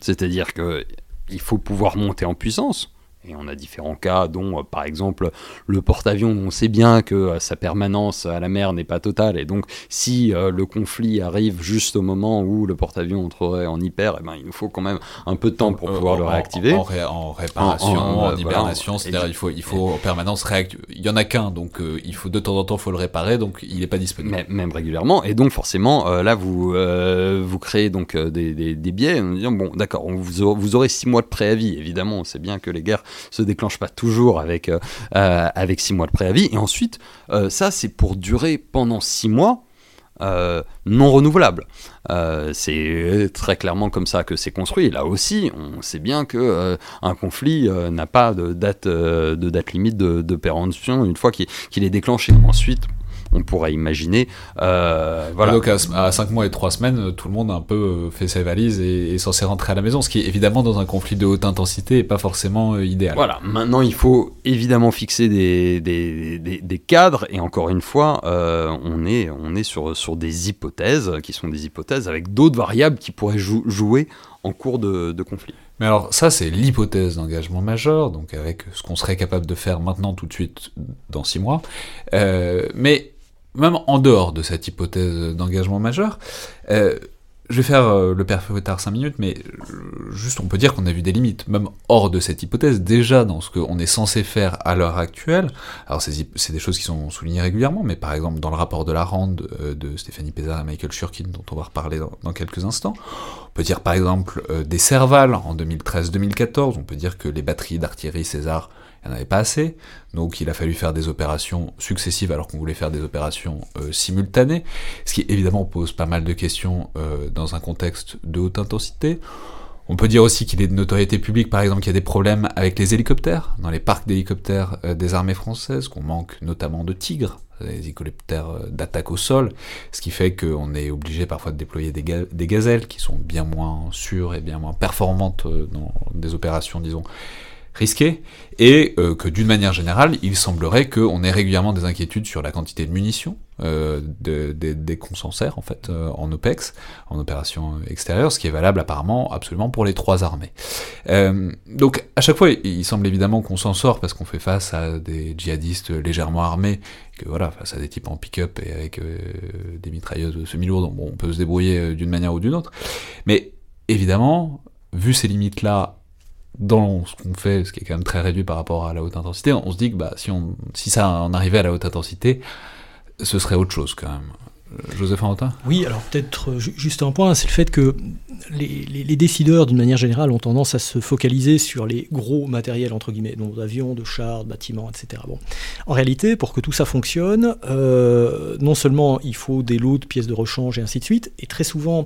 c'est-à-dire qu'il faut pouvoir monter en puissance. Et on a différents cas, dont euh, par exemple le porte-avions, on sait bien que euh, sa permanence à la mer n'est pas totale, et donc si euh, le conflit arrive juste au moment où le porte-avions entrerait en hyper, eh ben, il nous faut quand même un peu de temps pour pouvoir le réactiver. En, réparation, en, hibernation, c'est-à-dire il faut, il faut en permanence réactiver. Il y en a qu'un, donc il faut de temps en temps faut le réparer, donc il n'est pas disponible. même régulièrement, et donc forcément là vous vous créez donc des, des, des, biais en disant bon d'accord, vous, vous aurez six mois de préavis. Évidemment, on sait bien que les guerres se déclenche pas toujours avec, euh, euh, avec six mois de préavis. Et ensuite, euh, ça, c'est pour durer pendant six mois. non renouvelable. c'est très clairement comme ça que c'est construit. là aussi, on sait bien que un conflit n'a pas de date, de date limite de péremption une fois qu'il est déclenché. Ensuite, on pourrait imaginer. Euh, voilà. Donc à, 5 mois et 3 semaines, tout le monde a un peu euh, fait ses valises et est censé rentrer à la maison, ce qui est évidemment dans un conflit de haute intensité et pas forcément euh, idéal. Voilà, maintenant il faut évidemment fixer des, des, des, cadres et encore une fois, on est, on est sur, sur des hypothèses qui sont des hypothèses avec d'autres variables qui pourraient jouer en cours de, de conflit. Mais alors ça c'est l'hypothèse d'engagement majeur, donc avec ce qu'on serait capable de faire maintenant tout de suite dans six mois. mais même en dehors de cette hypothèse d'engagement majeur, euh, je vais faire euh, le père tard 5 minutes, mais euh, juste on peut dire qu'on a vu des limites, même hors de cette hypothèse, déjà dans ce qu'on est censé faire à l'heure actuelle. Alors c'est des choses qui sont soulignées régulièrement, mais par exemple dans le rapport de la Rande de Stéphanie Pézard et Michael Shurkin, dont on va reparler dans, quelques instants, on peut dire par exemple des Serval en 2013-2014, on peut dire que les batteries d'artillerie César il n'y en avait pas assez, donc il a fallu faire des opérations successives alors qu'on voulait faire des opérations euh, simultanées, ce qui évidemment pose pas mal de questions euh, dans un contexte de haute intensité. On peut dire aussi qu'il est de notoriété publique, par exemple, qu'il y a des problèmes avec les hélicoptères, dans les parcs d'hélicoptères euh, des armées françaises, qu'on manque notamment de tigres, des hélicoptères d'attaque au sol, ce qui fait qu'on est obligé parfois de déployer des, des, gazelles qui sont bien moins sûres et bien moins performantes dans des opérations, disons, risqué, et euh, que d'une manière générale, il semblerait qu'on ait régulièrement des inquiétudes sur la quantité de munitions euh, des qu'on s'en sert en fait euh, en OPEX, en opération extérieure, ce qui est valable apparemment absolument pour les trois armées. donc à chaque fois, il semble évidemment qu'on s'en sort parce qu'on fait face à des djihadistes légèrement armés, que voilà, face à des types en pick-up et avec des mitrailleuses semi-lourdes, bon, on peut se débrouiller d'une manière ou d'une autre. Mais évidemment, vu ces limites-là dans ce qu'on fait, ce qui est quand même très réduit par rapport à la haute intensité, on se dit que bah, si, on, si ça en arrivait à la haute intensité, ce serait autre chose quand même. Euh, Joseph Arantin Oui, alors peut-être euh, juste un point, c'est le fait que les, décideurs, d'une manière générale, ont tendance à se focaliser sur les gros matériels, entre guillemets, donc d'avions, de chars, de bâtiments, etc. Bon. En réalité, pour que tout ça fonctionne, euh, non seulement il faut des lots de pièces de rechange et ainsi de suite, et très souvent,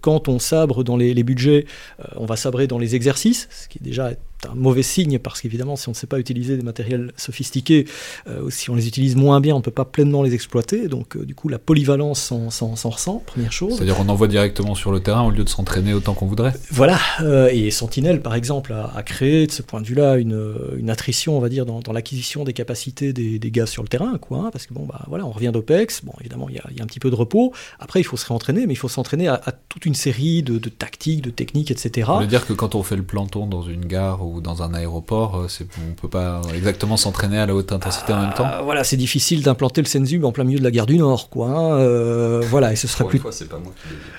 quand on sabre dans les, budgets, euh, on va sabrer dans les exercices, ce qui est déjà un mauvais signe parce qu'évidemment, si on ne sait pas utiliser des matériels sophistiqués, euh, si on les utilise moins bien, on ne peut pas pleinement les exploiter. Donc, du coup, la polyvalence s'en ressent, première chose. C'est-à-dire qu'on envoie directement sur le terrain au lieu de s'entraîner autant qu'on voudrait Voilà. et Sentinel, par exemple, a, créé de ce point de vue-là une, attrition, on va dire, dans, l'acquisition des capacités des, gars sur le terrain, quoi. Hein, parce que bon, bah voilà, on revient d'OPEX. Bon, évidemment, il y, a un petit peu de repos. Après, il faut se réentraîner, mais il faut s'entraîner à toute une série de, tactiques, de techniques, etc. Ça veut dire que quand on fait le planton dans une gare ou dans un aéroport, euh, on ne peut pas exactement s'entraîner à la haute intensité en même temps euh, Voilà, c'est difficile d'implanter le Senzub en plein milieu de la gare du Nord, quoi. Hein, euh, voilà, et ce serait plus. Fois, c'est pas moi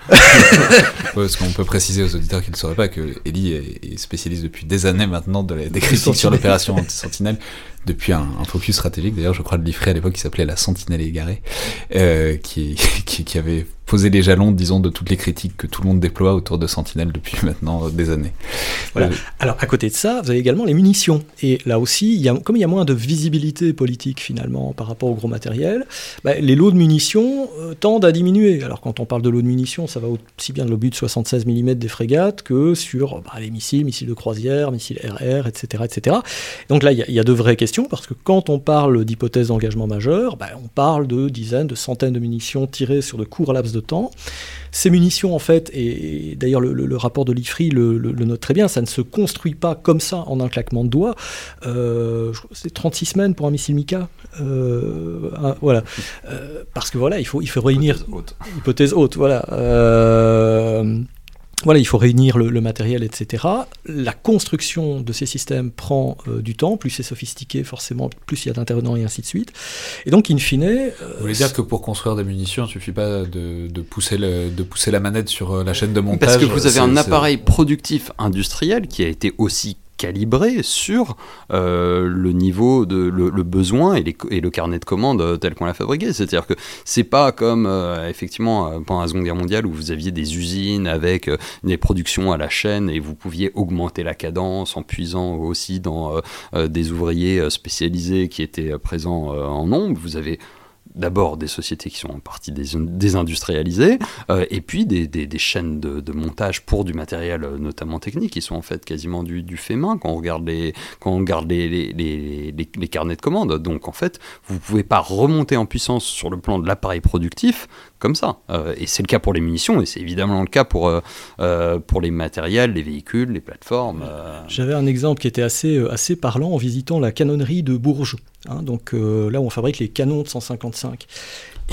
qui Parce qu'on peut préciser aux auditeurs qui ne sauraient pas que Ellie est, spécialiste depuis des années maintenant de des critiques sur l'opération anti-sentinelle depuis un, focus stratégique, d'ailleurs je crois de l'IFRI à l'époque qui s'appelait La Sentinelle égarée, qui, qui, qui, avait poser les jalons, disons, de toutes les critiques que tout le monde déploie autour de Sentinel depuis maintenant des années. Voilà. Euh, Alors, à côté de ça, vous avez également les munitions. Et là aussi, il y a, comme il y a moins de visibilité politique finalement par rapport au gros matériel, bah, les lots de munitions euh, tendent à diminuer. Alors, quand on parle de lots de munitions, ça va aussi bien de l'obus de 76 mm des frégates que sur bah, les missiles, missiles de croisière, missiles RR, etc. etc. Donc là, il y, a de vraies questions parce que quand on parle d'hypothèse d'engagement majeur, bah, on parle de dizaines, de centaines de munitions tirées sur de courts laps de temps. Ces munitions, en fait, et, d'ailleurs le, rapport de l'IFRI le, note très bien, ça ne se construit pas comme ça en un claquement de doigts. Euh, c'est 36 semaines pour un missile Mika. Euh, voilà. Euh, parce que voilà, il faut, il faut réunir. Hypothèse haute. Hypothèse haute, voilà. Voilà, il faut réunir le, matériel, etc. La construction de ces systèmes prend euh, du temps, plus c'est sophistiqué, forcément, plus il y a d'intervenants et ainsi de suite. Et donc, in fine... Euh, Vous voulez dire que pour construire des munitions, il ne suffit pas de, pousser de pousser la manette sur euh, la chaîne de montage Parce que vous avez un appareil productif industriel qui a été aussi calibré sur euh, le niveau de le, besoin et, le carnet de commandes euh, tel qu'on l'a fabriqué. C'est-à-dire que c'est pas comme euh, effectivement pendant la Seconde Guerre mondiale où vous aviez des usines avec des productions à la chaîne et vous pouviez augmenter la cadence en puisant aussi dans des ouvriers spécialisés qui étaient présents en nombre. Vous avez d'abord des sociétés qui sont en partie désindustrialisées, euh, et puis des, chaînes de, montage pour du matériel, euh, notamment technique, qui sont en fait quasiment du, fait main quand on regarde les, quand on regarde les, les, carnets de commandes. Donc en fait, vous ne pouvez pas remonter en puissance sur le plan de l'appareil productif comme ça. Euh, et c'est le cas pour les munitions, et c'est évidemment le cas pour, pour les matériels, les véhicules, les plateformes. J'avais un exemple qui était assez, assez parlant en visitant la canonnerie de Bourges. Hein, donc euh, là où on fabrique les canons de 155.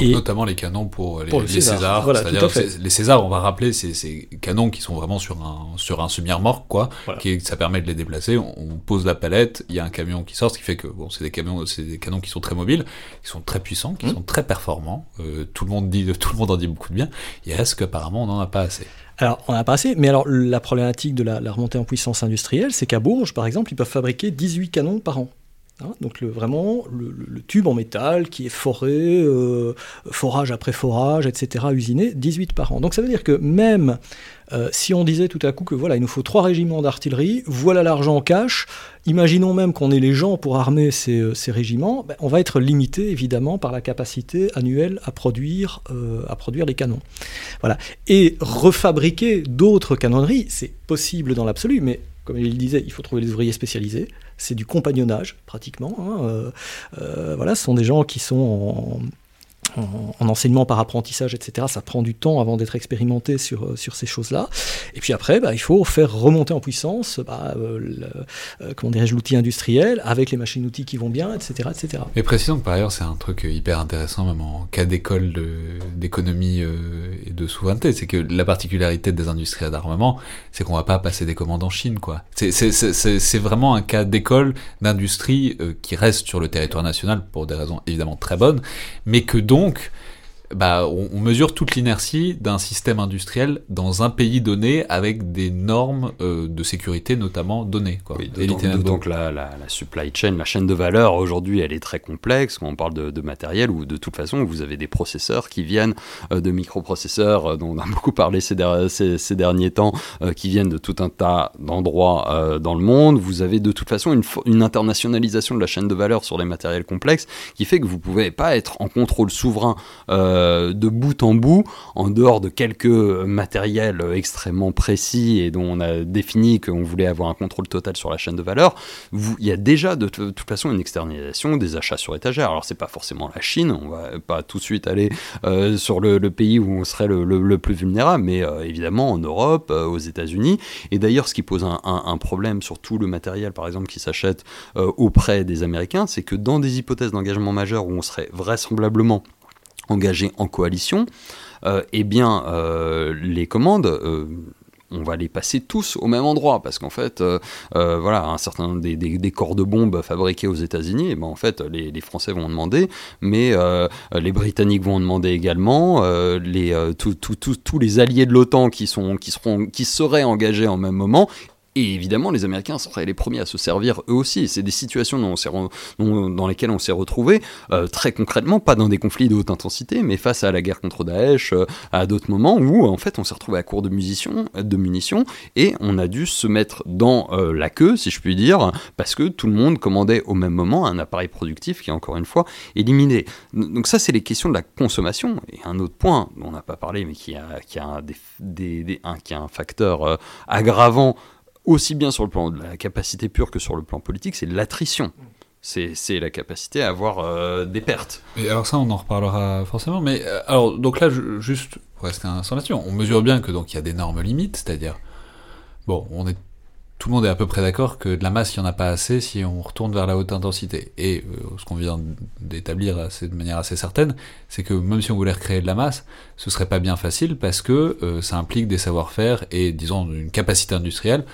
Et notamment les canons pour les, Césars. C'est-à-dire les Césars, on va rappeler, c'est ces canons qui sont vraiment sur un, sur un semi-remorque, quoi. Qui, ça permet de les déplacer. On, pose la palette, il y a un camion qui sort, ce qui fait que bon, c'est des camions, des canons qui sont très mobiles, qui sont très puissants, qui mmh. sont très performants. Euh, tout le monde dit, tout le monde en dit beaucoup de bien. Il reste qu'apparemment on n'en a pas assez? Alors, on n'en a pas assez, mais alors la problématique de la, la remontée en puissance industrielle, c'est qu'à Bourges, par exemple, ils peuvent fabriquer 18 canons par an. Hein, donc le, vraiment le, tube en métal qui est foré, euh, forage après forage, etc., usiné, 18 par an. Donc ça veut dire que même euh, si on disait tout à coup que voilà, il nous faut trois régiments d'artillerie, voilà l'argent en cash, imaginons même qu'on ait les gens pour armer ces, euh, régiments, ben, on va être limité évidemment par la capacité annuelle à produire, à produire les canons. Voilà. Et refabriquer d'autres canonneries, c'est possible dans l'absolu, mais comme il disait, il faut trouver des ouvriers spécialisés c'est du compagnonnage pratiquement. Hein, euh, euh, voilà, ce sont des gens qui sont en, en, enseignement par apprentissage, etc. Ça prend du temps avant d'être expérimenté sur, euh, sur ces choses-là. Et puis après, bah, il faut faire remonter en puissance bah, euh, euh, comment dirais-je, l'outil industriel avec les machines-outils qui vont bien, etc. etc. Mais précisons que par ailleurs, c'est un truc hyper intéressant, même en cas d'école d'économie et de souveraineté. C'est que la particularité des industries d'armement, c'est qu'on va pas passer des commandes en Chine. C'est vraiment un cas d'école, d'industrie qui reste sur le territoire national pour des raisons évidemment très bonnes, mais que donc donc, bah, on, mesure toute l'inertie d'un système industriel dans un pays donné avec des normes euh, de sécurité notamment données. Quoi. donc, la, la, supply chain, la chaîne de valeur aujourd'hui, elle est très complexe quand on parle de, matériel ou de toute façon vous avez des processeurs qui viennent euh, de microprocesseurs euh, dont on a beaucoup parlé ces, ces, derniers temps, qui viennent de tout un tas d'endroits dans le monde. Vous avez de toute façon une, une, internationalisation de la chaîne de valeur sur les matériels complexes qui fait que vous pouvez pas être en contrôle souverain. Euh, de bout en bout, en dehors de quelques matériels extrêmement précis et dont on a défini qu'on voulait avoir un contrôle total sur la chaîne de valeur, il y a déjà de, toute façon une externalisation des achats sur étagère. Alors c'est pas forcément la Chine, on va pas tout de suite aller euh, sur le, pays où on serait le, plus vulnérable, mais euh, évidemment en Europe, aux États-Unis. Et d'ailleurs, ce qui pose un, un, problème sur tout le matériel, par exemple, qui s'achète auprès des Américains, c'est que dans des hypothèses d'engagement majeur où on serait vraisemblablement engagés en coalition, euh, eh bien, euh, les commandes euh, on va les passer tous au même endroit. Parce qu'en fait, voilà, un certain des, des, corps de bombes fabriqués aux États-Unis, eh ben, en fait, les, Français vont en demander, mais les Britanniques vont en demander également, tous les alliés de l'OTAN qui qui seraient engagés en même moment et évidemment, les Américains seraient les premiers à se servir eux aussi. C'est des situations dans lesquelles on s'est retrouvé euh, très concrètement, pas dans des conflits de haute intensité, mais face à la guerre contre Daesh, euh, à d'autres moments où en fait on s'est retrouvé à court de munitions, et on a dû se mettre dans euh, la queue, si je puis dire, parce que tout le monde commandait au même moment un appareil productif qui est encore une fois éliminé. Donc ça, c'est les questions de la consommation. Et un autre point dont on n'a pas parlé, mais qui a, qui a, un, qui a un facteur aggravant aussi bien sur le plan de la capacité pure que sur le plan politique, c'est l'attrition. C'est la capacité à avoir euh, des pertes. Et alors ça, on en reparlera forcément. Mais euh, alors, donc là, juste pour rester un instant là-dessus, on mesure bien que donc il y a d'énormes limites, c'est-à-dire, bon, on est tout le monde est à peu près d'accord que de la masse, il n'y en a pas assez si on retourne vers la haute intensité. Et euh, ce qu'on vient d'établir de manière assez certaine, c'est que même si on voulait recréer de la masse, ce serait pas bien facile parce que ça implique des savoir-faire et, disons, une capacité industrielle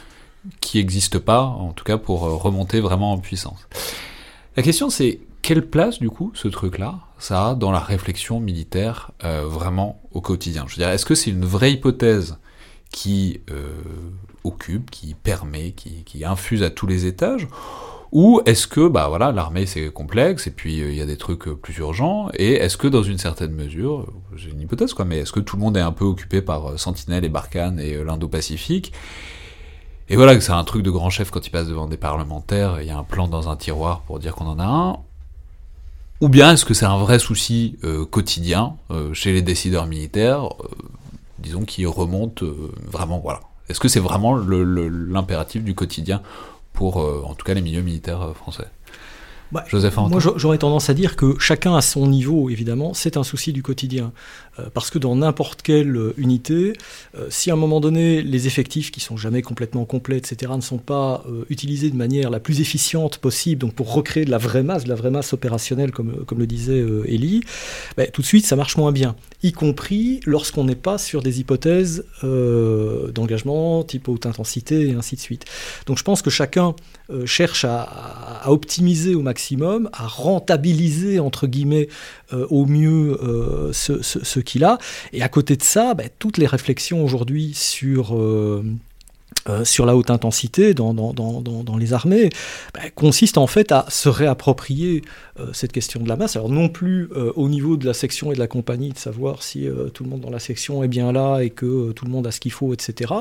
qui n'existe pas, en tout cas pour euh, remonter vraiment en puissance. La question c'est quelle place du coup ce truc-là ça a dans la réflexion militaire euh, vraiment au quotidien? Je veux dire, est-ce que c'est une vraie hypothèse qui euh, occupe, qui permet, qui, infuse à tous les étages? Ou est-ce que bah voilà l'armée c'est complexe et puis il y a des trucs plus urgents et est-ce que dans une certaine mesure j'ai une hypothèse quoi mais est-ce que tout le monde est un peu occupé par Sentinelle et Barkhane et l'Indo-Pacifique? Et voilà que c'est un truc de grand chef quand il passe devant des parlementaires, il y a un plan dans un tiroir pour dire qu'on en a un. Ou bien est-ce que c'est un vrai souci euh, quotidien euh, chez les décideurs militaires, euh, disons, qui remonte vraiment, voilà. Est-ce que c'est vraiment l'impératif du quotidien pour, en tout cas, les milieux militaires français? Bah, Joseph Moi, j'aurais tendance à dire que chacun à son niveau, évidemment, c'est un souci du quotidien. Euh, parce que dans n'importe quelle euh, unité, euh, si à un moment donné, les effectifs qui sont jamais complètement complets, etc., ne sont pas utilisés de manière la plus efficiente possible, donc pour recréer de la vraie masse, de la vraie masse opérationnelle, comme, comme le disait Elie, ben, tout de suite, ça marche moins bien, y compris lorsqu'on n'est pas sur des hypothèses d'engagement type haute intensité et ainsi de suite. Donc je pense que chacun cherche à, à, optimiser au maximum, à rentabiliser, entre guillemets, au mieux ce, ce, qu'il a. Et à côté de ça, bah, toutes les réflexions aujourd'hui sur... Euh, euh, sur la haute intensité dans, dans, dans, les armées bah, consiste en fait à se réapproprier euh, cette question de la masse. Alors non plus euh, au niveau de la section et de la compagnie, de savoir si tout le monde dans la section est bien là et que tout le monde a ce qu'il faut, etc.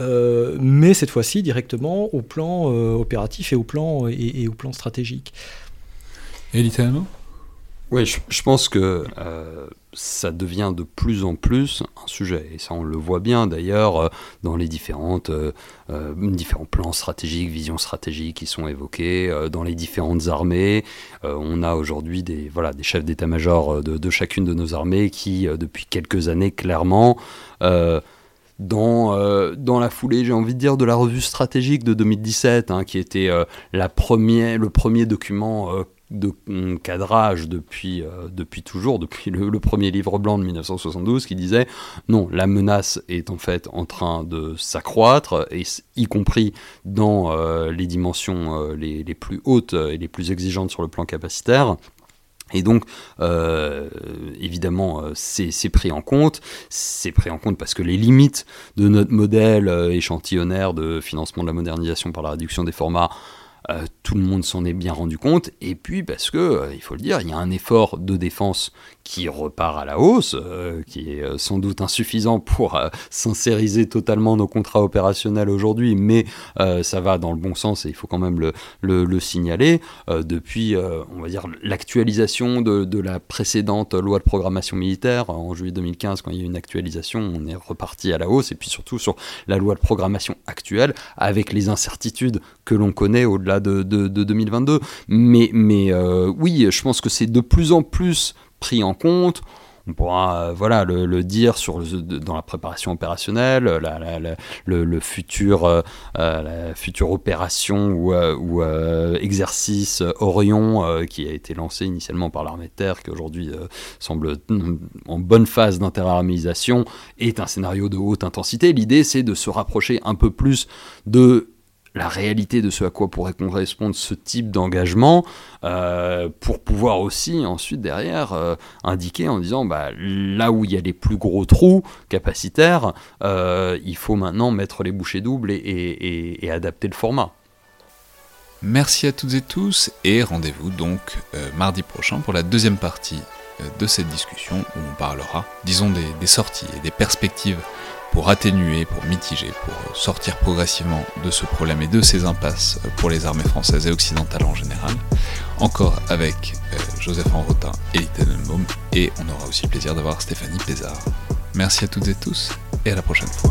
mais cette fois-ci directement au plan opératif et au plan, et, au plan stratégique. Et littéralement oui, je, pense que euh, ça devient de plus en plus un sujet. Et ça, on le voit bien d'ailleurs euh, dans les différentes, euh, différents plans stratégiques, visions stratégiques qui sont évoqués, dans les différentes armées. on a aujourd'hui des, voilà, des chefs d'état-major de, chacune de nos armées qui, depuis quelques années, clairement, dans, dans la foulée, j'ai envie de dire, de la revue stratégique de 2017, hein, qui était la le premier document de cadrage depuis, euh, depuis toujours, depuis le, premier livre blanc de 1972, qui disait non, la menace est en fait en train de s'accroître, y compris dans euh, les dimensions euh, les, les, plus hautes et les plus exigeantes sur le plan capacitaire. Et donc, évidemment, c'est pris en compte. C'est pris en compte parce que les limites de notre modèle échantillonnaire de financement de la modernisation par la réduction des formats euh, tout le monde s'en est bien rendu compte, et puis parce que, euh, il faut le dire, il y a un effort de défense qui repart à la hausse, euh, qui est sans doute insuffisant pour sincériser totalement nos contrats opérationnels aujourd'hui, mais ça va dans le bon sens et il faut quand même le, le, signaler. depuis, on va dire, l'actualisation de, de, la précédente loi de programmation militaire en juillet 2015, quand il y a eu une actualisation, on est reparti à la hausse, et puis surtout sur la loi de programmation actuelle, avec les incertitudes que l'on connaît au-delà de, 2022. Mais, mais euh, oui, je pense que c'est de plus en plus pris en compte on pourra euh, voilà le, dire sur dans la préparation opérationnelle, le, futur euh, la future opération ou, exercice Orion qui a été lancé initialement par l'armée de terre, qui aujourd'hui semble en bonne phase d'interarméisation, est un scénario de haute intensité. L'idée c'est de se rapprocher un peu plus de la réalité de ce à quoi pourrait correspondre ce type d'engagement euh, pour pouvoir aussi ensuite derrière euh, indiquer en disant bah, là où il y a les plus gros trous capacitaires, euh, il faut maintenant mettre les bouchées doubles et, adapter le format. Merci à toutes et tous et rendez-vous donc mardi prochain pour la deuxième partie de cette discussion où on parlera, disons, des sorties et des perspectives pour atténuer, pour mitiger, pour sortir progressivement de ce problème et de ces impasses pour les armées françaises et occidentales en général. Encore avec euh, Joseph Enrotin et Littenbaum, et on aura aussi le plaisir d'avoir Stéphanie Pézard. Merci à toutes et tous, et à la prochaine fois.